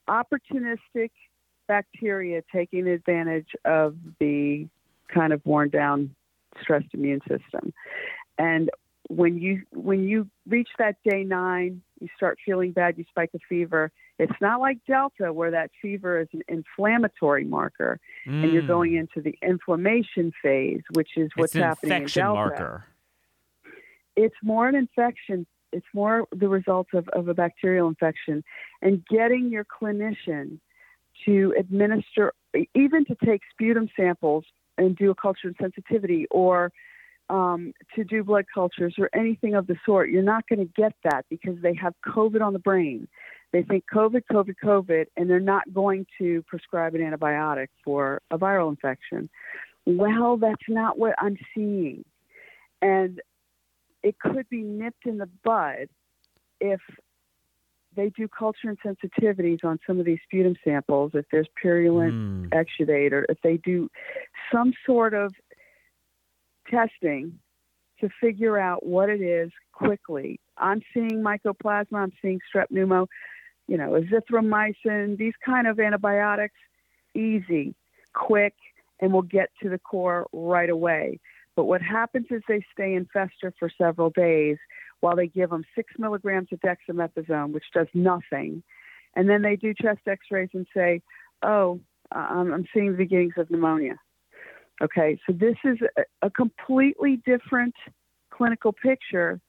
opportunistic bacteria taking advantage of the kind of worn down stressed immune system. And when you when you reach that day nine, you start feeling bad, you spike a fever. It's not like Delta where that fever is an inflammatory marker mm. and you're mm. going into the inflammation phase, which is what's happening in Delta. Marker it's more an infection. It's more the result of, of a bacterial infection. And getting your clinician to administer, even to take sputum samples and do a culture and sensitivity or um, to do blood cultures or anything of the sort, you're not going to get that because they have COVID on the brain. They think COVID, COVID, COVID, and they're not going to prescribe an antibiotic for a viral infection. Well, that's not what I'm seeing. And it could be nipped in the bud if they do culture and sensitivities on some of these sputum samples, if there's purulent mm. exudate, or if they do some sort of testing to figure out what it is quickly. I'm seeing mycoplasma, I'm seeing strep pneumo, you know, azithromycin, these kind of antibiotics, easy, quick, and we'll get to the core right away. But what happens is they stay in fester for several days while they give them six milligrams of dexamethasone, which does nothing. And then they do chest x rays and say, oh, I'm seeing the beginnings of pneumonia. Okay, so this is a, a completely different clinical picture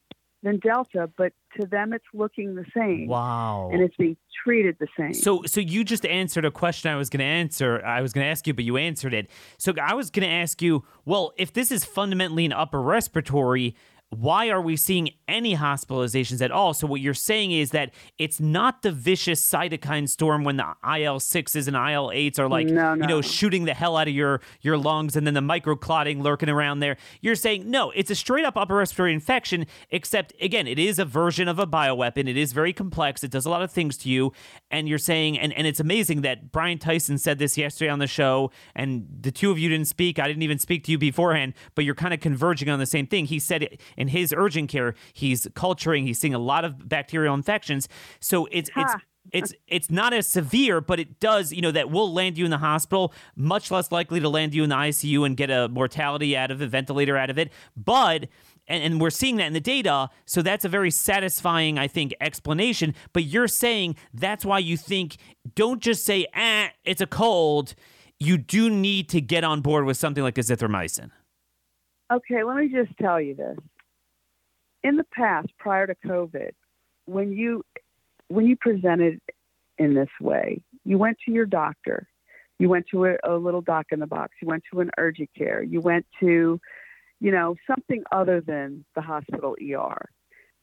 than Delta, but to them it's looking the same. Wow. And it's being treated the same. So so you just answered a question I was going to answer. I was going to ask you, but you answered it. So I was going to ask you, well, if this is fundamentally an upper respiratory, why are we seeing any hospitalizations at all? So what you're saying is that it's not the vicious cytokine storm when the IL sixes and IL eights are like No, you know shooting the hell out of your your lungs and then the microclotting lurking around there. You're saying no, it's a straight up upper respiratory infection. Except again, it is a version of a bioweapon. It is very complex. It does a lot of things to you. And you're saying and and it's amazing that Brian Tyson said this yesterday on the show, and the two of you didn't speak. I didn't even speak to you beforehand, but you're kind of converging on the same thing. He said it in his urgent care, he's culturing, he's seeing a lot of bacterial infections. So it's it's it's it's not as severe, but it does, you know, that will land you in the hospital, much less likely to land you in the ICU and get a mortality out of it, ventilator out of it. But and, and we're seeing that in the data, so that's a very satisfying, I think, explanation. But you're saying that's why you think don't just say, ah, it's a cold. You do need to get on board with something like azithromycin. Okay, let me just tell you this. In the past, prior to COVID, when you when you presented in this way, you went to your doctor, you went to a, a little doc in the box, you went to an urgent care, you went to, you know, something other than the hospital ER,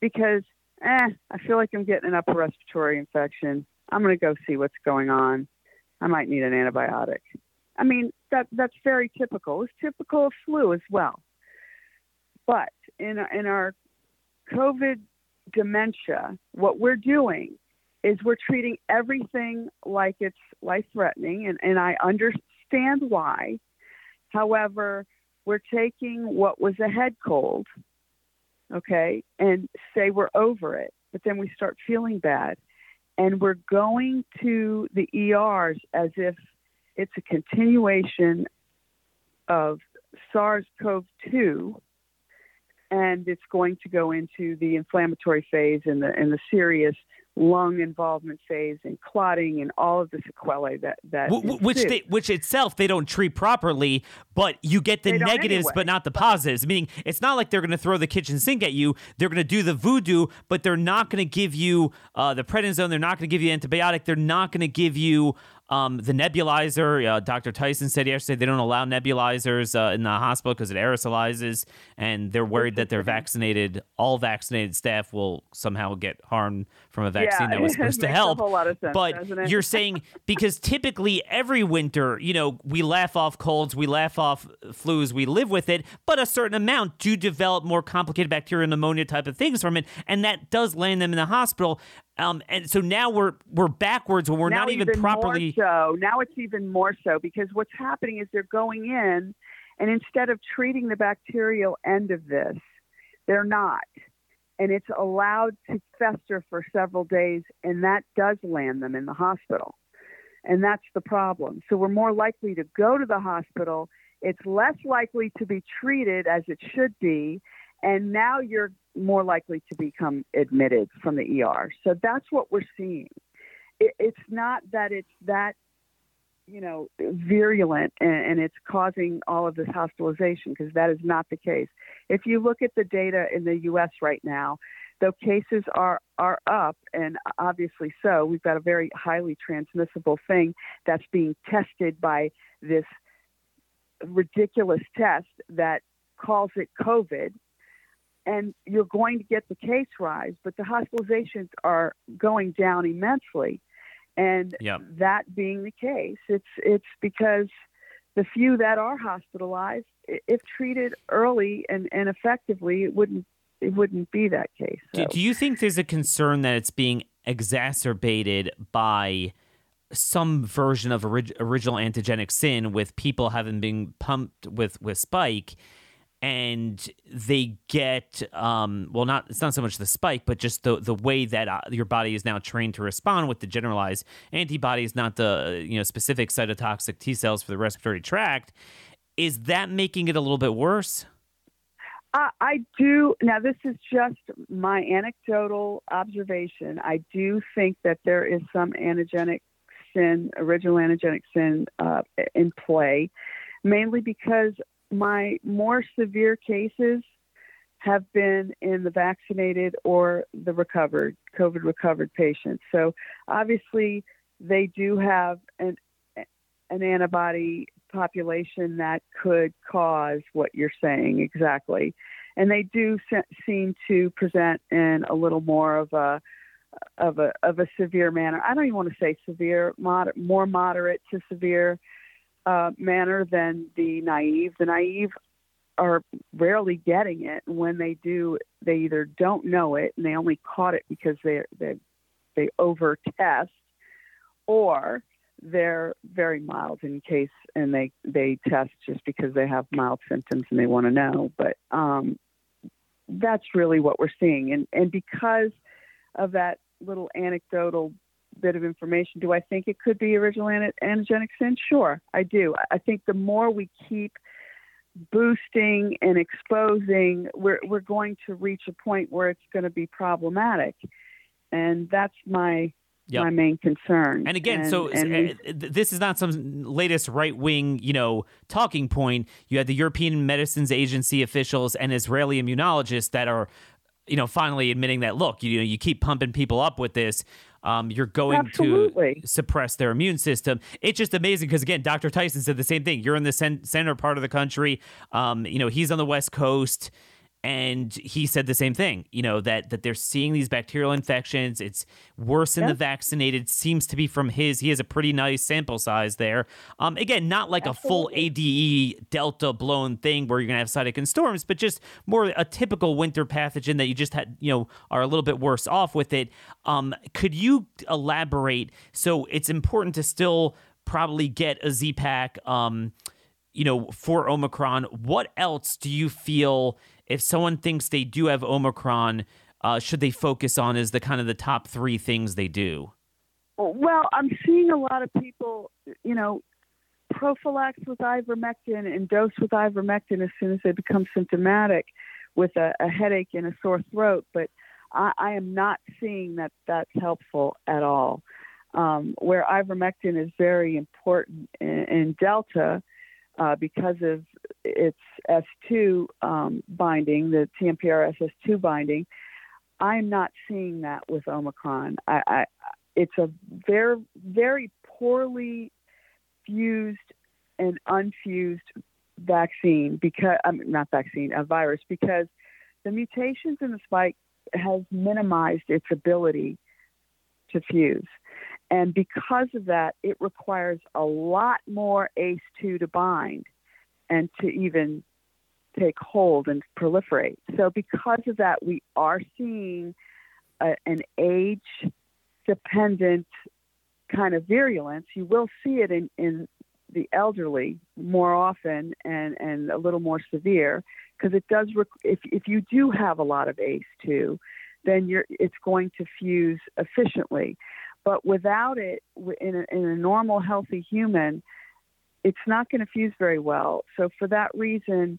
because eh, I feel like I'm getting an upper respiratory infection. I'm going to go see what's going on. I might need an antibiotic. I mean, that that's very typical. It's typical of flu as well. But in in our COVID dementia, what we're doing is we're treating everything like it's life threatening, and, and I understand why. However, we're taking what was a head cold, okay, and say we're over it, but then we start feeling bad. And we're going to the ERs as if it's a continuation of SARS CoV 2 and it's going to go into the inflammatory phase and the and the serious lung involvement phase and clotting and all of the sequelae that that wh- which they, which itself they don't treat properly, but you get the They negatives anyway. but not the positives. Meaning it's not like they're going to throw the kitchen sink at you. They're going to do the voodoo, but they're not going to give you uh, the prednisone. They're not going to give you antibiotic. They're not going to give you um, the nebulizer. Uh, Dr. Tyson said yesterday they don't allow nebulizers uh, in the hospital because it aerosolizes, and they're worried that their vaccinated, all vaccinated staff will somehow get harmed from a vaccine yeah, that was supposed to help. A whole lot of sense, but you're saying because typically every winter, you know, we laugh off colds, we laugh off flus, we live with it, but a certain amount do develop more complicated bacterial pneumonia type of things from it, and that does land them in the hospital. Um, and so now we're we're backwards when we're now not even, properly. more so. Now it's even more so because what's happening is they're going in and instead of treating the bacterial end of this they're not. And it's allowed to fester for several days and that does land them in the hospital. And that's the problem. So we're more likely to go to the hospital. It's less likely to be treated as it should be and now you're more likely to become admitted from the ER. So that's what we're seeing. It, it's not that it's that, you know, virulent and, and it's causing all of this hospitalization because that is not the case. If you look at the data in the U.S. right now, though cases are are up, and obviously so, we've got a very highly transmissible thing that's being tested by this ridiculous test that calls it COVID and you're going to get the case rise, but the hospitalizations are going down immensely. And Yep. that being the case, it's it's because the few that are hospitalized, if treated early and, and effectively, it wouldn't it wouldn't be that case. Do, So- do you think there's a concern that it's being exacerbated by some version of orig- original antigenic sin with people having been pumped with with spike and they get um, well not it's not so much the spike but just the the way that uh, your body is now trained to respond with the generalized antibodies not the you know specific cytotoxic T cells for the respiratory tract is that making it a little bit worse I, I do. Now, this is just my anecdotal observation. I do think that there is some antigenic sin, original antigenic sin, uh, in play, mainly because my more severe cases have been in the vaccinated or the recovered, COVID recovered patients. So obviously, they do have an, an antibody population that could cause what you're saying exactly. And they do se- seem to present in a little more of a of a of a severe manner. I don't even want to say severe, moder- more moderate to severe uh, manner than the naive. The naive are rarely getting it. When they do, they either don't know it and they only caught it because they they they over test, or they're very mild in case and they they test just because they have mild symptoms and they want to know. But um, that's really what we're seeing, and and because of that little anecdotal bit of information. Do I think it could be original an antigenic sin? Sure, I do. I think the more we keep boosting and exposing, we're we're going to reach a point where it's going to be problematic, and that's my Yep. my main concern. And again, and, so and uh, this is not some latest right wing, you know, talking point. You had the European Medicines Agency officials and Israeli immunologists that are, you know, finally admitting that look, you know, you keep pumping people up with this um, you're going Absolutely. to suppress their immune system. It's just amazing because again, Dr. Tyson said the same thing. You're in the center part of the country. Um, you know, he's on the West Coast and he said the same thing you know that that they're seeing these bacterial infections. It's worse in yep. the vaccinated seems to be from his. He has a pretty nice sample size there. Um again not like Absolutely. a full ade delta blown thing where you're gonna have cytokine storms but just more a typical winter pathogen that you just had you know are a little bit worse off with it. Um could you elaborate? So it's important to still probably get a z-pack um you know for omicron. What else do you feel if someone thinks they do have Omicron, uh, should they focus on as the kind of the top three things they do? Well, I'm seeing a lot of people, you know, prophylax with ivermectin and dose with ivermectin as soon as they become symptomatic with a, a headache and a sore throat. But I, I, am not seeing that that's helpful at all. Um, where ivermectin is very important in, in Delta, uh, because of its S2 um, binding, the TMPRSS 2 binding. I'm not seeing that with Omicron. I, I, it's a very, very poorly fused and unfused vaccine because I mean, not vaccine, a virus because the mutations in the spike has minimized its ability to fuse. And because of that, it requires a lot more ACE2 to bind and to even take hold and proliferate. So, because of that, we are seeing a, an age dependent kind of virulence. You will see it in, in the elderly more often and, and a little more severe because it does, rec- if, if you do have a lot of ACE2, then you're, it's going to fuse efficiently. But without it, in a, in a normal, healthy human, it's not going to fuse very well. So, for that reason,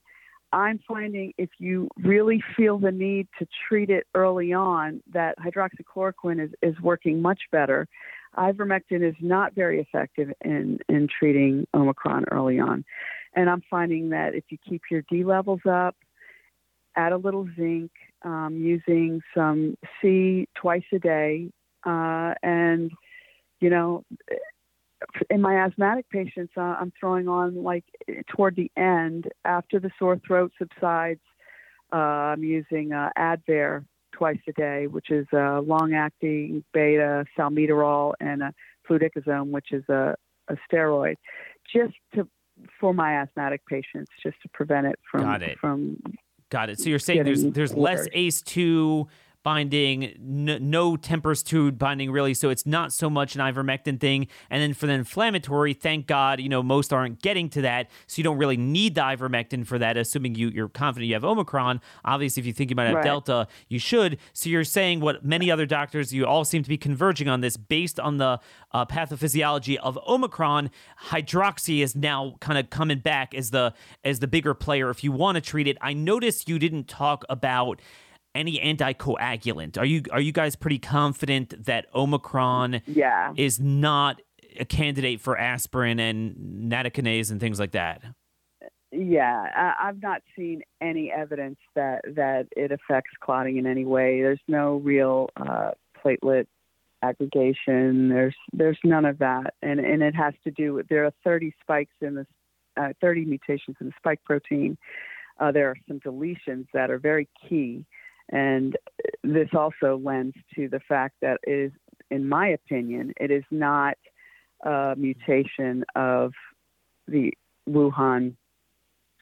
I'm finding if you really feel the need to treat it early on, that hydroxychloroquine is, is working much better. Ivermectin is not very effective in, in treating Omicron early on. And I'm finding that if you keep your D levels up, add a little zinc, um, using some C twice a day, uh, and, you know, in my asthmatic patients, uh, I'm throwing on like toward the end after the sore throat subsides. Uh, I'm using uh, Advair twice a day, which is a long-acting beta salmeterol and a fluticasone, which is a, a steroid, just to for my asthmatic patients, just to prevent it from Got it. from. Got it. So you're saying there's there's less ACE two binding, n- no 2 binding really. So it's not so much an ivermectin thing. And then for the inflammatory, thank God, you know, most aren't getting to that. So you don't really need the ivermectin for that, assuming you, you're confident you have Omicron. Obviously, if you think you might have right. Delta, you should. So you're saying what many other doctors, you all seem to be converging on this based on the uh, pathophysiology of Omicron. Hydroxy is now kind of coming back as the as the bigger player if you want to treat it. I noticed you didn't talk about any anticoagulant. Are you are you guys pretty confident that Omicron yeah. is not a candidate for aspirin and nattokinase and things like that? Yeah, I, I've not seen any evidence that that it affects clotting in any way. There's no real uh, platelet aggregation. There's there's none of that, and and it has to do with there are 30 spikes in the uh, 30 mutations in the spike protein. Uh, there are some deletions that are very key, and this also lends to the fact that it is, in my opinion, it is not a mutation of the Wuhan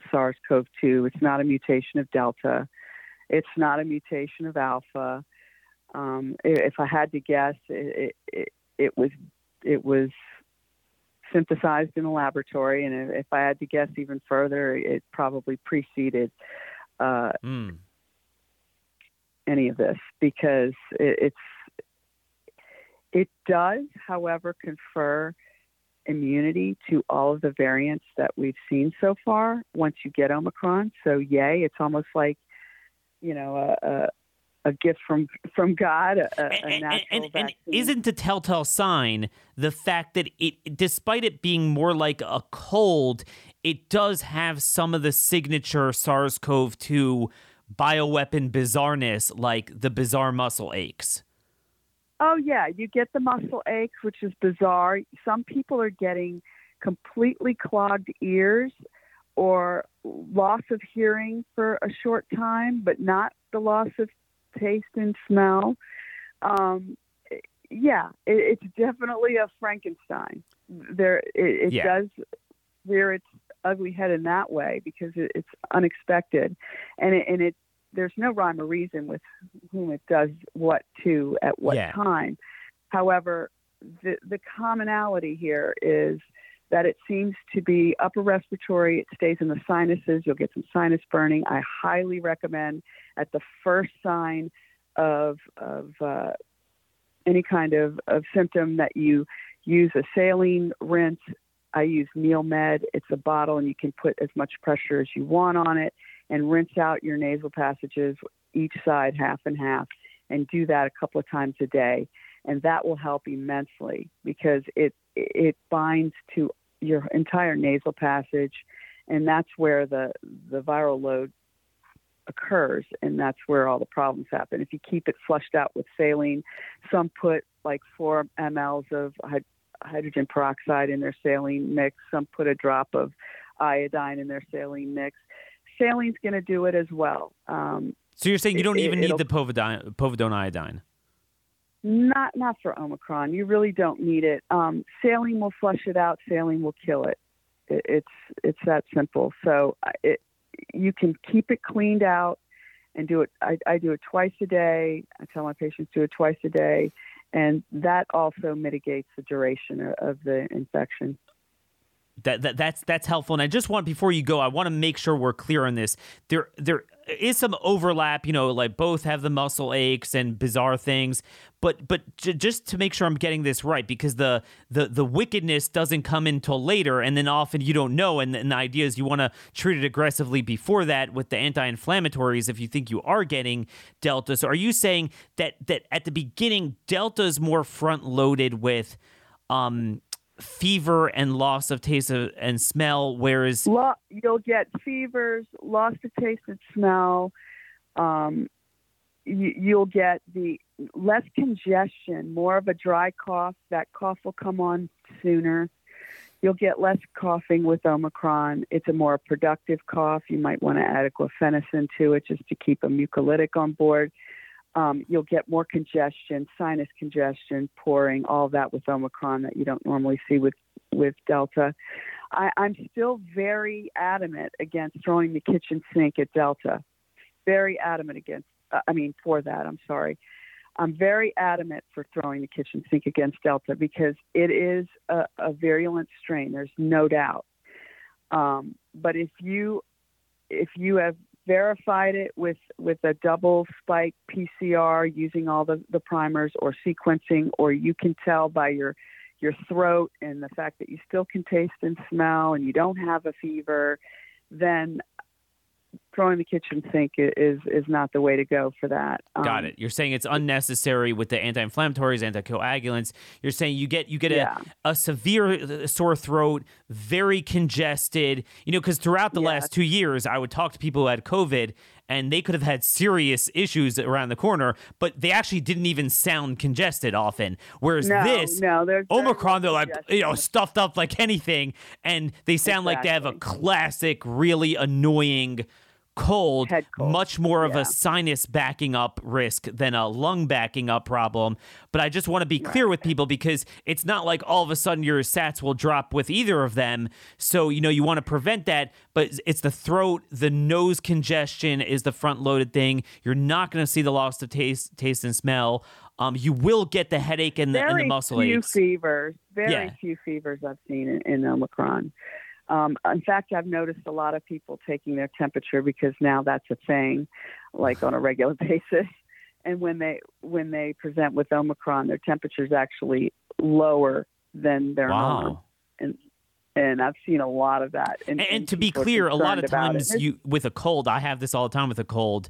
SARS CoV 2. It's not a mutation of Delta. It's not a mutation of Alpha. Um, if I had to guess, it, it, it, was it was synthesized in a laboratory, and if I had to guess even further, it probably preceded uh, mm. Any of this because it, it's it does, however, confer immunity to all of the variants that we've seen so far once you get Omicron. So, yay, it's almost like, you know, a, a, a gift from from God, a, a and, natural and, and. And isn't the telltale sign the fact that it, despite it being more like a cold, it does have some of the signature SARS-CoV-2 bioweapon bizarreness, like the bizarre muscle aches? Oh yeah, you get the muscle aches, which is bizarre. Some people are getting completely clogged ears or loss of hearing for a short time, but not the loss of taste and smell. Um, yeah, it, it's definitely a Frankenstein. There, it, it yeah. does rear its ugly head in that way because it, it's unexpected, and it, and it there's no rhyme or reason with whom it does what to at what yeah. time. However, the the commonality here is that it seems to be upper respiratory. It stays in the sinuses. You'll get some sinus burning. I highly recommend at the first sign of of uh, any kind of, of symptom that you use a saline rinse. I use NeilMed. It's a bottle, and you can put as much pressure as you want on it, and rinse out your nasal passages, each side half and half, and do that a couple of times a day, and that will help immensely because it it binds to your entire nasal passage, and that's where the the viral load occurs, and that's where all the problems happen. If you keep it flushed out with saline, some put like four mLs of hydrogen peroxide in their saline mix. Some put a drop of iodine in their saline mix. Saline's going to do it as well. Um, so you're saying you don't it, even need the povidone, povidone iodine? Not not for Omicron. You really don't need it. Um, saline will flush it out. Saline will kill it. it it's it's that simple. So it, you can keep it cleaned out and do it. I, I do it twice a day. I tell my patients do it twice a day, and that also mitigates the duration of, the infection. That, that that's that's helpful. And i just want before you go i want to make sure we're clear on this. There there is some overlap you know like both have the muscle aches and bizarre things but but j- just to make sure i'm getting this right because the the the wickedness doesn't come until later and then often you don't know and, and the idea is you want to treat it aggressively before that with the anti-inflammatories if you think you are getting delta. So are you saying that that at the beginning delta is more front loaded with um fever and loss of taste and smell, whereas you'll get fevers, loss of taste and smell. Um, you, will get the less congestion, more of a dry cough. That cough will come on sooner. You'll get less coughing with Omicron. It's a more productive cough. You might want to add a guaifenesin to it just to keep a mucolytic on board. Um, you'll get more congestion, sinus congestion, pouring, all that with Omicron that you don't normally see with with Delta. I, I'm still very adamant against throwing the kitchen sink at Delta. Very adamant against. Uh, I mean, for that. I'm sorry. I'm very adamant for throwing the kitchen sink against Delta because it is a, a virulent strain. There's no doubt. Um, but if you if you have verified it with, with a double spike PCR using all the, the primers or sequencing, or you can tell by your your throat and the fact that you still can taste and smell and you don't have a fever, then throwing the kitchen sink is is not the way to go for that. Um, Got it. You're saying it's unnecessary with the anti-inflammatories, anticoagulants. You're saying you get you get yeah. a, a severe uh, sore throat, very congested. You know, because throughout the yes. last two years, I would talk to people who had COVID, and they could have had serious issues around the corner, but they actually didn't even sound congested often. Whereas no, this no, they're, Omicron, they're like you know stuffed up like anything, and they sound exactly. like they have a classic, really annoying cold, cold. much more of a sinus backing up risk than a lung backing up problem. But I just want to be clear right. with people because it's not like all of a sudden your sats will drop with either of them. So, you know, you want to prevent that, but it's the throat, the nose congestion is the front loaded thing. You're not going to see the loss of taste, taste and smell. Um, you will get the headache and the, and the muscle few aches. fevers, very yeah. few fevers I've seen in, in Omicron. Um, in fact, I've noticed a lot of people taking their temperature because now that's a thing, like on a regular basis. And when they when they present with Omicron, their temperature is actually lower than their wow. norm. And and I've seen a lot of that. And, and, and to be clear, a lot of times you with a cold, I have this all the time with a cold.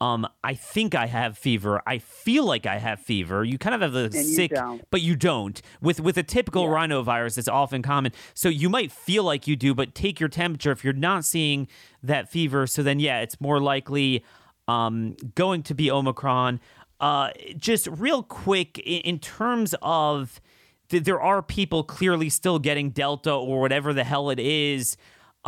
Um, I think I have fever. I feel like I have fever. You kind of have the sick, you but you don't. With with a typical yeah. rhinovirus, it's often common. So you might feel like you do, but take your temperature if you're not seeing that fever. So then, yeah, it's more likely um, going to be Omicron. Uh, just real quick, in, in terms of th- there are people clearly still getting Delta or whatever the hell it is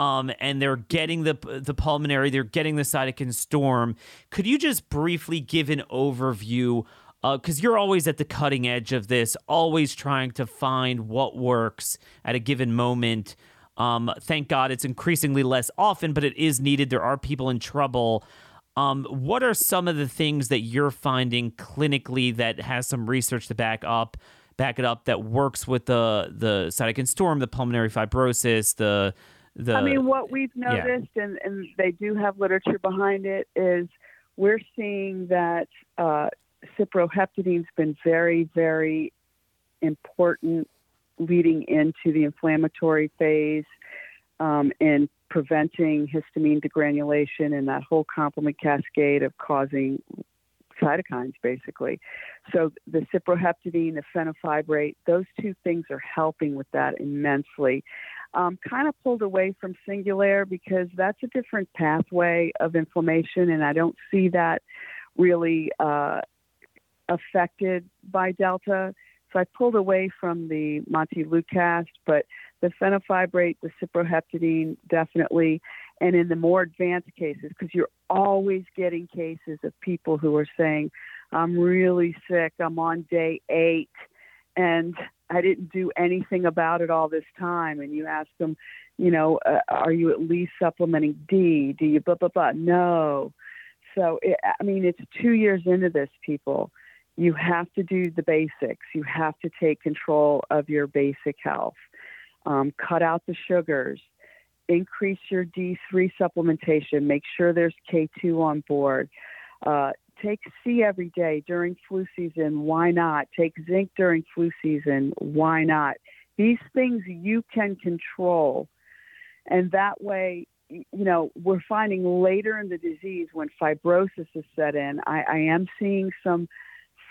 um, and they're getting the the pulmonary, they're getting the cytokine storm. Could you just briefly give an overview? Because uh, you're always at the cutting edge of this, always trying to find what works at a given moment. Um, thank God it's increasingly less often, but it is needed. There are people in trouble. Um, what are some of the things that you're finding clinically that has some research to back up, back it up that works with the the cytokine storm, the pulmonary fibrosis, the the I mean what we've noticed yeah. and, and they do have literature behind it is we're seeing that uh, cyproheptadine's been very, very important leading into the inflammatory phase um, in preventing histamine degranulation and that whole complement cascade of causing cytokines, basically. So the cyproheptadine, the fenofibrate, those two things are helping with that immensely um, kind of pulled away from Singulair because that's a different pathway of inflammation, and I don't see that really uh, affected by Delta. So I pulled away from the montelukast, but the fenofibrate, the cyproheptadine, definitely. And in the more advanced cases, because you're always getting cases of people who are saying, I'm really sick, I'm on day eight, and I didn't do anything about it all this time. And you ask them, you know, uh, are you at least supplementing D? Do you blah, blah, blah? No. So, it, I mean, it's two years into this, people. You have to do the basics. You have to take control of your basic health. Um, cut out the sugars. Increase your D3 supplementation. Make sure there's K2 on board. Uh, take C every day during flu season. Why not? Take zinc during flu season. Why not? These things you can control. And that way, you know, we're finding later in the disease when fibrosis is set in, I, I am seeing some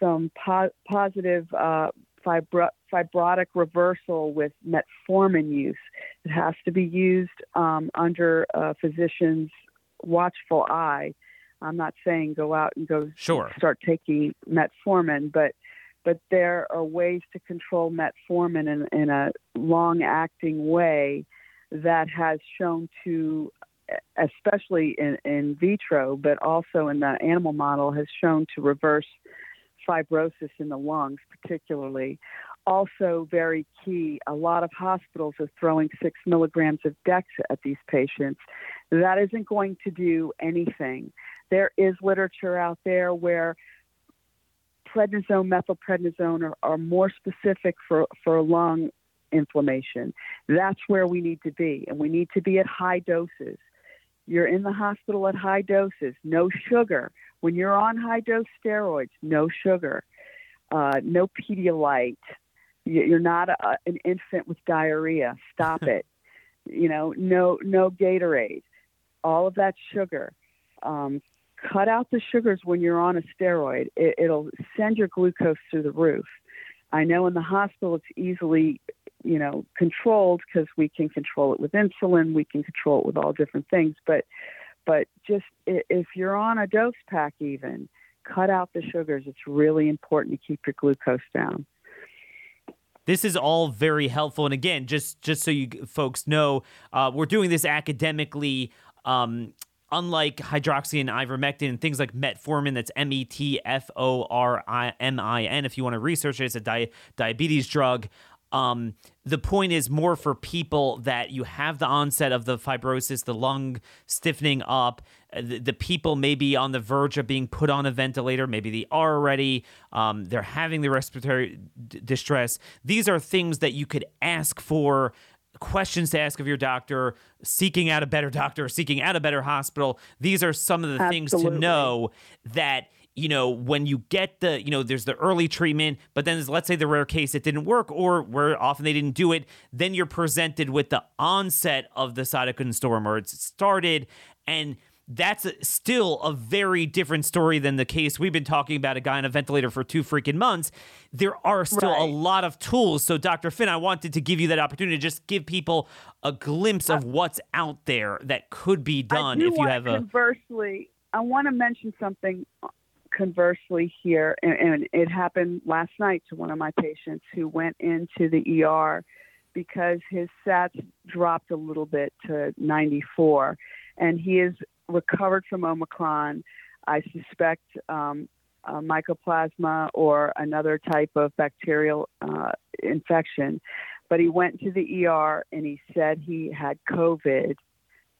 some po- positive uh, fibro- fibrotic reversal with metformin use. It has to be used um, under a physician's watchful eye I'm not saying go out and go sure. start taking metformin, but but there are ways to control metformin in, in a long acting way that has shown to especially in, in vitro, but also in the animal model, has shown to reverse fibrosis in the lungs, particularly. Also, very key, a lot of hospitals are throwing six milligrams of Dexa at these patients. That isn't going to do anything. There is literature out there where prednisone, methylprednisone are, are more specific for, for lung inflammation. That's where we need to be, and we need to be at high doses. You're in the hospital at high doses, no sugar. When you're on high dose steroids, no sugar, uh, no Pedialyte. You're not a, an infant with diarrhea. Stop it. You know, no no Gatorade all of that sugar. Um, cut out the sugars when you're on a steroid. It, it'll send your glucose through the roof. I know in the hospital it's easily, you know, controlled because we can control it with insulin, we can control it with all different things. But, but just if you're on a dose pack, even cut out the sugars. It's really important to keep your glucose down. This is all very helpful, and again, just just so you folks know, uh, we're doing this academically. Um, unlike hydroxy and ivermectin and things like metformin, that's M E T F O R I M I N. If you want to research it, it's a di- diabetes drug. Um, the point is more for people that you have the onset of the fibrosis, the lung stiffening up, uh, the, the people maybe on the verge of being put on a ventilator, maybe they are already, um, they're having the respiratory d- distress. These are things that you could ask for questions to ask of your doctor, seeking out a better doctor, seeking out a better hospital. These are some of the Absolutely. things to know that you know, when you get the, you know, there's the early treatment, but then let's say the rare case it didn't work or where often they didn't do it, then you're presented with the onset of the cytokine storm or it's started and that's a, still a very different story than the case we've been talking about a guy on a ventilator for two freaking months. There are still right. a lot of tools. So, Dr. Fynn, I wanted to give you that opportunity to just give people a glimpse of what's out there that could be done if you have a. Conversely, I want to mention something conversely here, and, and it happened last night to one of my patients who went into the ER because his SATs dropped a little bit to 94, and he is recovered from Omicron. I suspect um, mycoplasma or another type of bacterial uh, infection. But he went to the ER and he said he had COVID,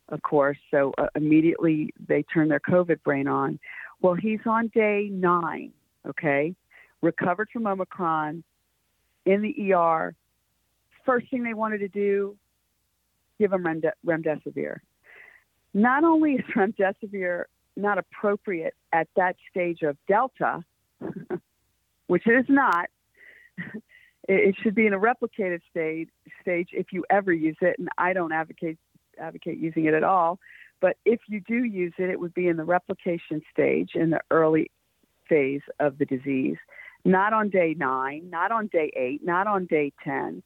of course. So uh, immediately they turned their COVID brain on. Well, he's on day nine, okay? Recovered from Omicron in the ER. First thing they wanted to do, give him remdesivir. Not only is remdesivir not appropriate at that stage of Delta, which it is not, it should be in a replicated stage, stage if you ever use it, and I don't advocate advocate using it at all. But if you do use it, it would be in the replication stage in the early phase of the disease, not on day nine, not on day eight, not on day 10.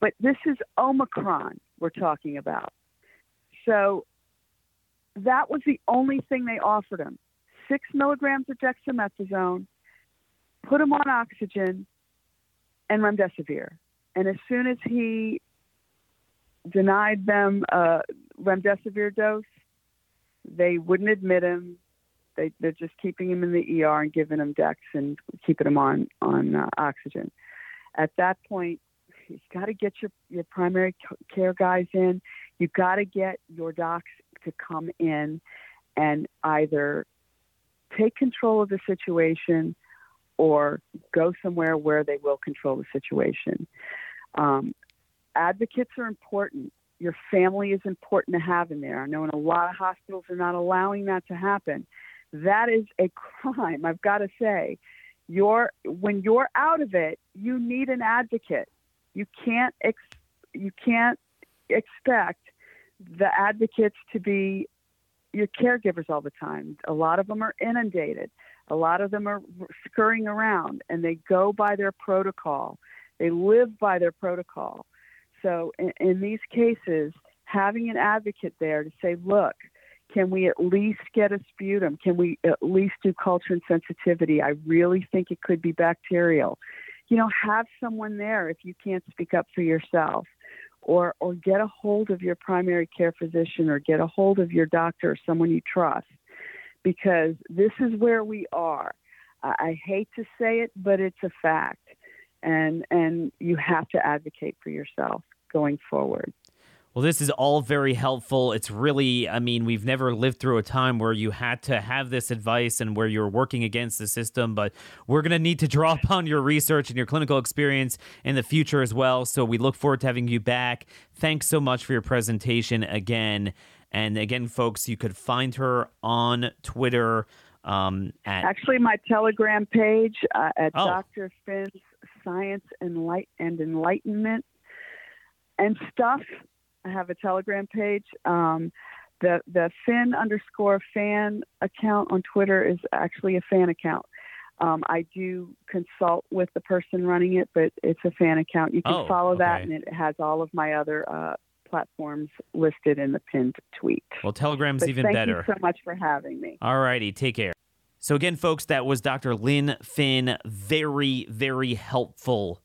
But this is Omicron we're talking about. So that was the only thing they offered him six milligrams of dexamethasone, put him on oxygen, and remdesivir. And as soon as he denied them a remdesivir dose, they wouldn't admit him. They, they're just keeping him in the ER and giving him Dex and keeping him on on uh, oxygen. At that point, you've got to get your your primary care guys in. You've got to get your docs to come in and either take control of the situation or go somewhere where they will control the situation. Um, advocates are important. Your family is important to have in there. I know in a lot of hospitals are not allowing that to happen. That is a crime, I've got to say. You're, when you're out of it, you need an advocate. You can't ex, you can't expect the advocates to be your caregivers all the time. A lot of them are inundated. A lot of them are scurrying around and they go by their protocol. They live by their protocol. So in, in these cases, having an advocate there to say, look, can we at least get a sputum? Can we at least do culture and sensitivity? I really think it could be bacterial. You know, have someone there if you can't speak up for yourself or or get a hold of your primary care physician or get a hold of your doctor or someone you trust because this is where we are. I, I hate to say it, but it's a fact. And and you have to advocate for yourself going forward. Well, this is all very helpful. It's really, I mean, we've never lived through a time where you had to have this advice and where you're working against the system, but we're going to need to draw upon your research and your clinical experience in the future as well. So we look forward to having you back. Thanks so much for your presentation again. And again, folks, you could find her on Twitter. Um, at Actually, my Telegram page uh, at Oh. Dr. Fynn's Science and Light and Enlightenment and stuff. I have a Telegram page, um, the the Fynn underscore fan account on Twitter is actually a fan account. Um, I do consult with the person running it, but it's a fan account. You can Oh, follow that, and it has all of my other uh, platforms listed in the pinned tweet. Well, Telegram's But even thank better. Thank you so much for having me. All righty, take care. So again, folks, that was Dr. Lynn Fynn. Very, very helpful,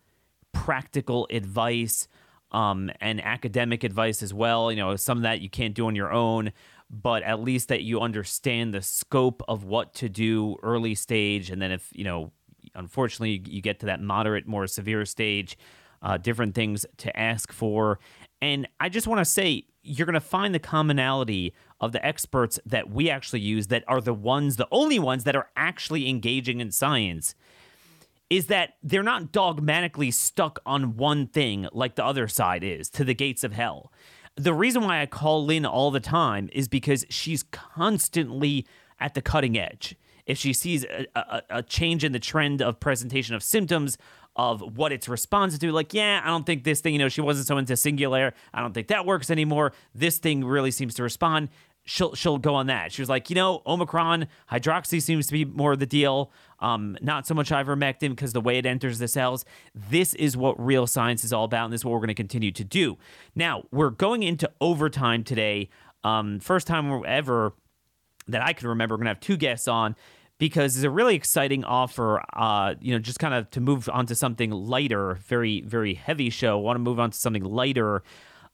practical advice, um, and academic advice as well. You know, some of that you can't do on your own, but at least that you understand the scope of what to do early stage, and then if you know, unfortunately, you get to that moderate, more severe stage, uh, different things to ask for. And I just want to say, you're going to find the commonality of the experts that we actually use that are the ones, the only ones that are actually engaging in science is that they're not dogmatically stuck on one thing like the other side is to the gates of hell. The reason why I call Lynn all the time is because she's constantly at the cutting edge. If she sees a, a, a change in the trend of presentation of symptoms, of what it's responsive to, like, yeah, I don't think this thing, you know, she wasn't so into singular. I don't think that works anymore. This thing really seems to respond she'll she'll go on that. She was like, you know, Omicron, hydroxy seems to be more of the deal. Um, not so much ivermectin because the way it enters the cells. This is what real science is all about, and this is what we're going to continue to do. Now we're going into overtime today. Um, first time ever that I can remember. We're gonna have two guests on because it's a really exciting offer. Uh, you know, just kind of to move on to something lighter, very very heavy show. Want to move on to something lighter.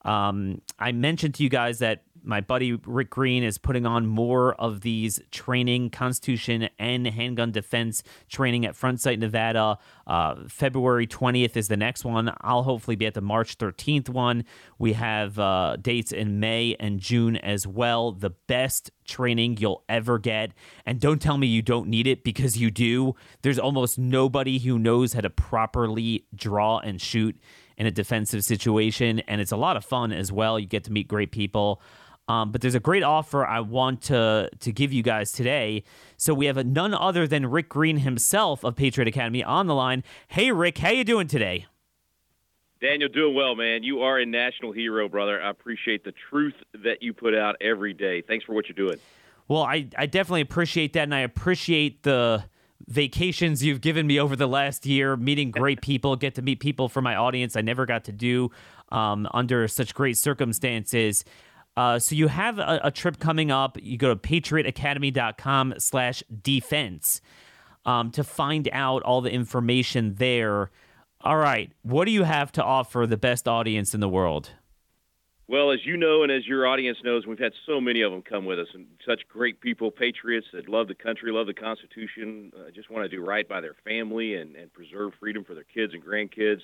Um, I mentioned to you guys that my buddy Rick Green is putting on more of these training, Constitution and handgun defense training at Front Sight, Nevada. Uh, February 20th is the next one. I'll hopefully be at the March 13th one. We have uh, dates in May and June as well. The best training you'll ever get. And don't tell me you don't need it because you do. There's almost nobody who knows how to properly draw and shoot in a defensive situation, and it's a lot of fun as well. You get to meet great people. Um, but there's a great offer I want to to give you guys today. So we have a none other than Rick Green himself of Patriot Academy on the line. Hey Rick, how you doing today? Daniel, doing well, man. You are a national hero, brother. I appreciate the truth that you put out every day. Thanks for what you're doing. Well, I, I definitely appreciate that, and I appreciate the vacations you've given me over the last year, meeting great people, get to meet people from my audience I never got to do um, under such great circumstances. Uh, so you have a, a trip coming up. You go to patriotacademy.com slash defense um, to find out all the information there. All right. What do you have to offer the best audience in the world? Well, as you know, and as your audience knows, we've had so many of them come with us, and such great people, patriots that love the country, love the Constitution, uh, just want to do right by their family and, and preserve freedom for their kids and grandkids.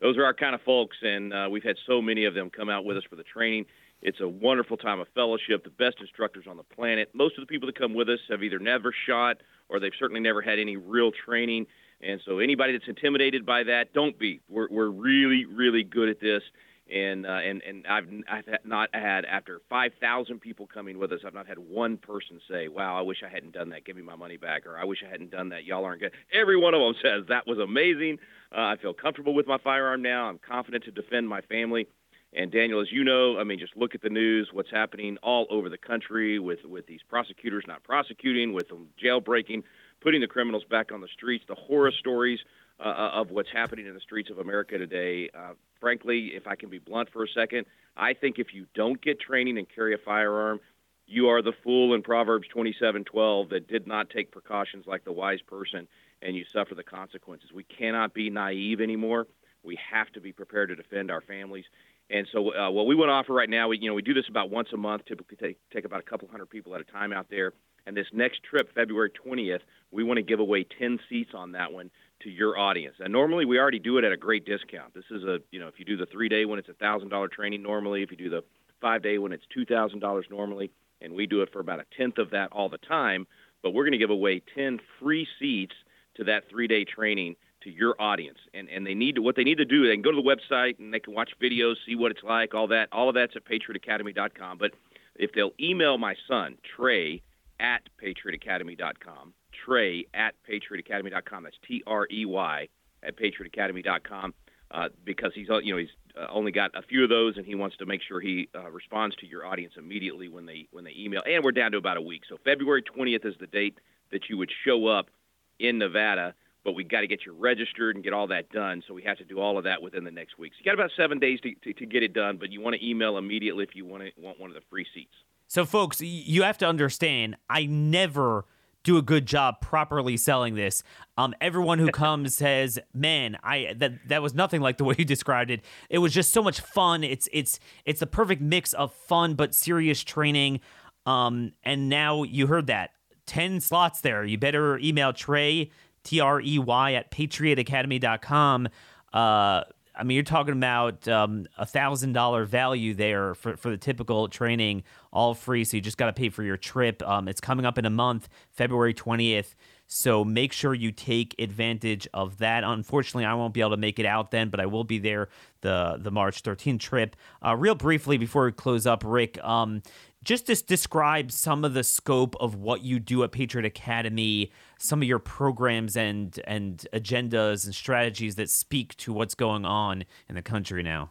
Those are our kind of folks, and uh, we've had so many of them come out with us for the training. It's a wonderful time of fellowship, the best instructors on the planet. Most of the people that come with us have either never shot or they've certainly never had any real training. And so, anybody that's intimidated by that, don't be. We're, we're really, really good at this and uh, and and I've I've not had after 5,000 people coming with us, I've not had one person say, "Wow, I wish I hadn't done that. Give me my money back," or "I wish I hadn't done that. Y'all aren't good." Every one of them says that was amazing. Uh, I feel comfortable with my firearm now. I'm confident to defend my family. And Daniel, as you know, I mean, just look at the news. What's happening all over the country with with these prosecutors not prosecuting, with them jailbreaking, putting the criminals back on the streets. The horror stories uh, of what's happening in the streets of America today. Uh, frankly, if I can be blunt for a second, I think if you don't get training and carry a firearm, you are the fool in Proverbs 27:12 that did not take precautions like the wise person, and you suffer the consequences. We cannot be naive anymore. We have to be prepared to defend our families. And so, uh, what we want to offer right now, we you know we do this about once a month. Typically, take take about a couple hundred people at a time out there. And this next trip, February 20th, we want to give away 10 seats on that one to your audience. And normally we already do it at a great discount. This is a, you know, if you do the three day one, it's a thousand dollar training normally. If you do the five day one, it's two thousand dollars normally. And we do it for about a tenth of that all the time. But we're going to give away 10 free seats to that three day training to your audience. And and they need to, what they need to do. They can go to the website and they can watch videos, see what it's like, all that. All of that's at patriotacademy.com. But if they'll email my son Trey at patriotacademy.com. Trey at patriotacademy.com. That's T R E Y at patriotacademy.com. Uh, because he's you know he's uh, only got a few of those, and he wants to make sure he uh, responds to your audience immediately when they when they email. And we're down to about a week, so February 20th is the date that you would show up in Nevada. But we got to get you registered and get all that done, so we have to do all of that within the next week. So you got about seven days to, to, to get it done, but you want to email immediately if you want to, want one of the free seats. So, folks, you have to understand, I never do a good job properly selling this. Um, everyone who comes says, "Man, I that that was nothing like the way you described it. It was just so much fun. It's it's it's the perfect mix of fun but serious training." Um, and now you heard that ten slots there. You better email Trey T R E Y at patriotacademy.com. Uh, I mean, you're talking about um, a thousand dollar value there for, for the typical training, all free. So you just got to pay for your trip. Um, it's coming up in a month, February 20th. So make sure you take advantage of that. Unfortunately, I won't be able to make it out then, but I will be there the the March 13th trip. Uh, real briefly before we close up, Rick, um, just to describe some of the scope of what you do at Patriot Academy, some of your programs and and agendas and strategies that speak to what's going on in the country now.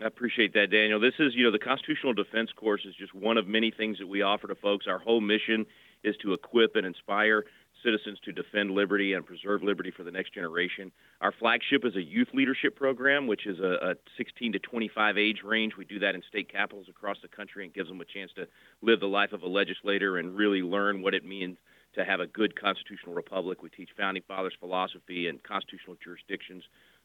I appreciate that, Daniel. This is, you know, the constitutional defense course is just one of many things that we offer to folks. Our whole mission is to equip and inspire citizens to defend liberty and preserve liberty for the next generation. Our flagship is a youth leadership program, which is a, a 16 to 25 age range. We do that in state capitals across the country and gives them a chance to live the life of a legislator and really learn what it means to have a good constitutional republic. We teach founding fathers philosophy and constitutional jurisdictions.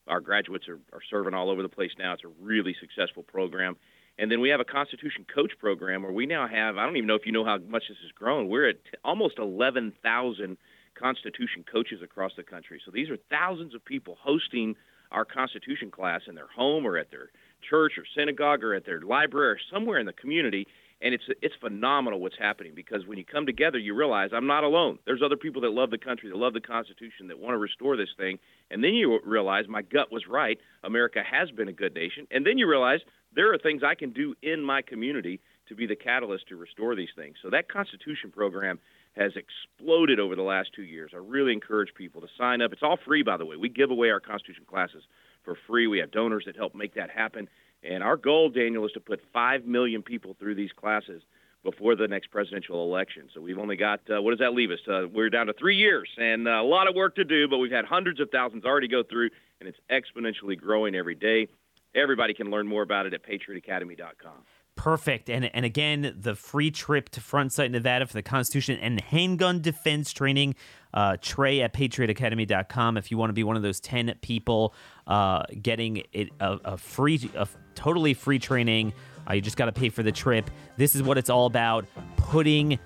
Our graduates are, are serving all over the place now. It's a really successful program. And then we have a Constitution Coach program where we now have, I don't even know if you know how much this has grown. We're at almost 11,000 Constitution coaches across the country. So these are thousands of people hosting our Constitution class in their home or at their church or synagogue or at their library or somewhere in the community. And it's it's phenomenal what's happening because when you come together, you realize I'm not alone. There's other people that love the country, that love the Constitution, that want to restore this thing. And then you realize my gut was right. America has been a good nation. And then you realize there are things I can do in my community to be the catalyst to restore these things. So that Constitution program has exploded over the last two years. I really encourage people to sign up. It's all free, by the way. We give away our Constitution classes for free. We have donors that help make that happen. And our goal, Daniel, is to put 5 million people through these classes before the next presidential election. So we've only got, uh, what does that leave us? Uh, we're down to three years and uh, a lot of work to do, but we've had hundreds of thousands already go through, and it's exponentially growing every day. Everybody can learn more about it at patriotacademy.com perfect. And and again, the free trip to Front Sight Nevada for the Constitution and handgun defense training. Uh, Trey at patriotacademy.com if you want to be one of those 10 people uh, getting it a, a free, a totally free training. Uh, you just got to pay for the trip. This is what it's all about putting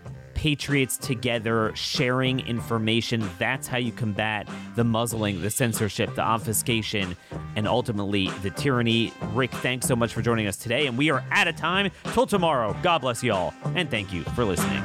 patriots together, sharing information. That's how you combat the muzzling, the censorship, the obfuscation, and ultimately the tyranny. Rick, thanks so much for joining us today. And we are out of time. Till tomorrow, God bless you all. And thank you for listening.